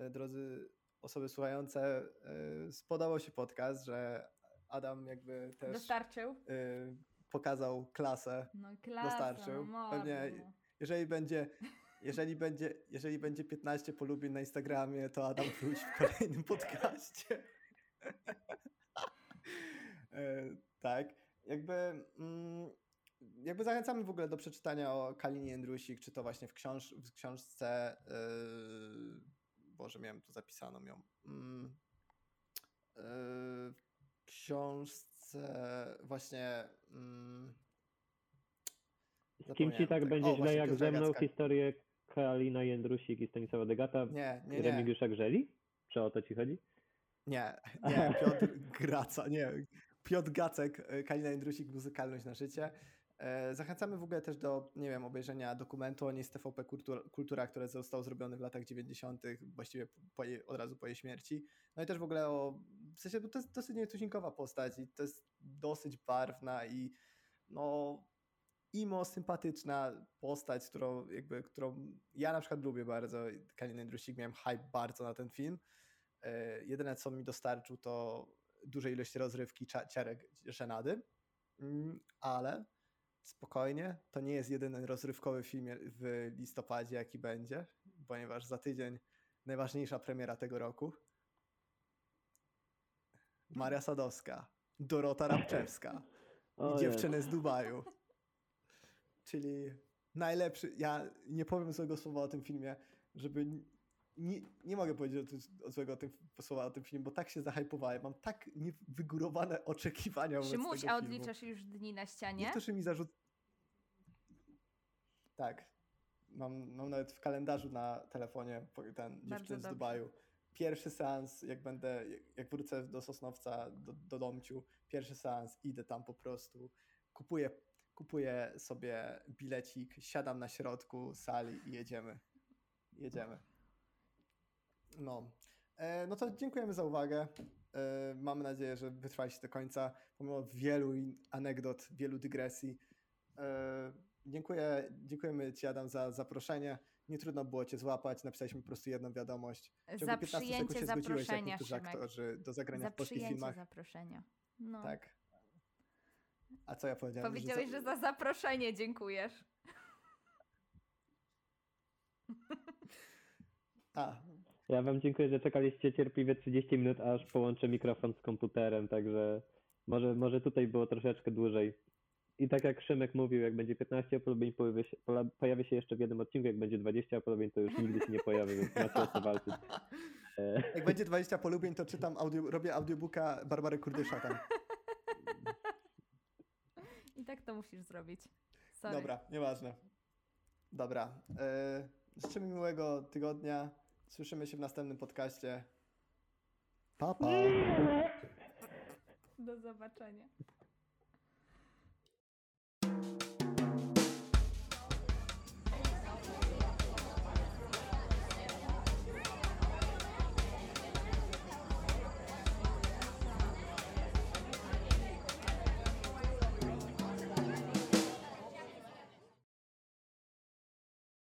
y, drodzy osoby słuchające, spodobał się podcast, że Adam jakby też Dostarczył? pokazał klasę. No klasa, Dostarczył. No, Pewnie-. Jeżeli będzie, jeżeli będzie, jeżeli będzie 15 polubień na Instagramie, to Adam wróci w kolejnym podcaście. E, tak. Jakby, mm, jakby zachęcamy w ogóle do przeczytania o Kalinie Jędrusik, czy to właśnie w, książ w książce. Yy, Boże, miałem tu zapisaną ją. Yy, w książce właśnie. Mm, Z kim ci tak będzie O, źle jak ze mną historię Kalina Jędrusik i Stanisława Degata nie, nie, nie. Remigiusza Grzeli? Czy o to ci chodzi? Nie, nie, Piotr Graca, nie. Piotr Gacek, Kalina Jędrusik, muzykalność na życie. E, Zachęcamy w ogóle też do, nie wiem, obejrzenia dokumentu o niej z TVP Kultura, Kultura który został zrobiony w latach 90., właściwie po jej, od razu po jej śmierci. No i też w ogóle o, w sensie, to jest dosyć nietuzinkowa postać i to jest dosyć barwna i no imo sympatyczna postać, którą jakby, którą ja na przykład lubię bardzo. Kalina Jędrusik, miałem hype bardzo na ten film. E, Jedyne, co mi dostarczył, to dużej ilości rozrywki, ciarek, żenady, Mm, ale spokojnie, to nie jest jedyny rozrywkowy film w listopadzie, jaki będzie, ponieważ za tydzień najważniejsza premiera tego roku. Maria Sadowska, Dorota Rabczewska i dziewczyny z Dubaju. Czyli najlepszy. Ja nie powiem złego słowa o tym filmie, żeby. Nie, nie mogę powiedzieć o o złego o tym, słowa o tym filmie, bo tak się zahajpowałem. Mam tak niewygórowane oczekiwania wobec Szymuś, tego a filmu. odliczasz już dni na ścianie? Niektórzy mi zarzut. Tak. Mam, mam nawet w kalendarzu na telefonie ten dziewczyny z. Dubaju. Pierwszy seans, jak będę, jak- jak wrócę do Sosnowca, do, do domciu, pierwszy seans, idę tam po prostu, kupuję, kupuję sobie bilecik, siadam na środku sali i jedziemy. Jedziemy. No. E, no to dziękujemy za uwagę. E, mamy nadzieję, że wytrwaliście do końca, pomimo wielu anegdot, wielu dygresji. E, dziękuję, dziękujemy Ci Adam za zaproszenie Nie trudno było cię złapać, napisaliśmy po prostu jedną wiadomość. W Za 15 sekund przyjęcie się zaproszenia, Szymek. aktorzy, do zagrania Za w polskich filmach. zaproszenia. No. Tak. A co ja powiedziałem? Powiedziałeś, że za zaproszenie dziękujesz. A, Ja wam dziękuję, że czekaliście cierpliwie 30 minut, aż połączę mikrofon z komputerem, także może, może tutaj było troszeczkę dłużej. I tak jak Szymek mówił, jak będzie 15 polubień, pojawi się, pojawi się jeszcze w jednym odcinku, jak będzie 20 polubień, to już nigdy się nie pojawi, więc macie o co walczyć. Jak będzie 20 polubień, to czytam audio, robię audiobooka Barbary Kurdyszatan. I tak to musisz zrobić. Sorry. Dobra, nieważne. Dobra. E, życzymy miłego tygodnia. Słyszymy się w następnym podcaście. Pa, pa. Do zobaczenia.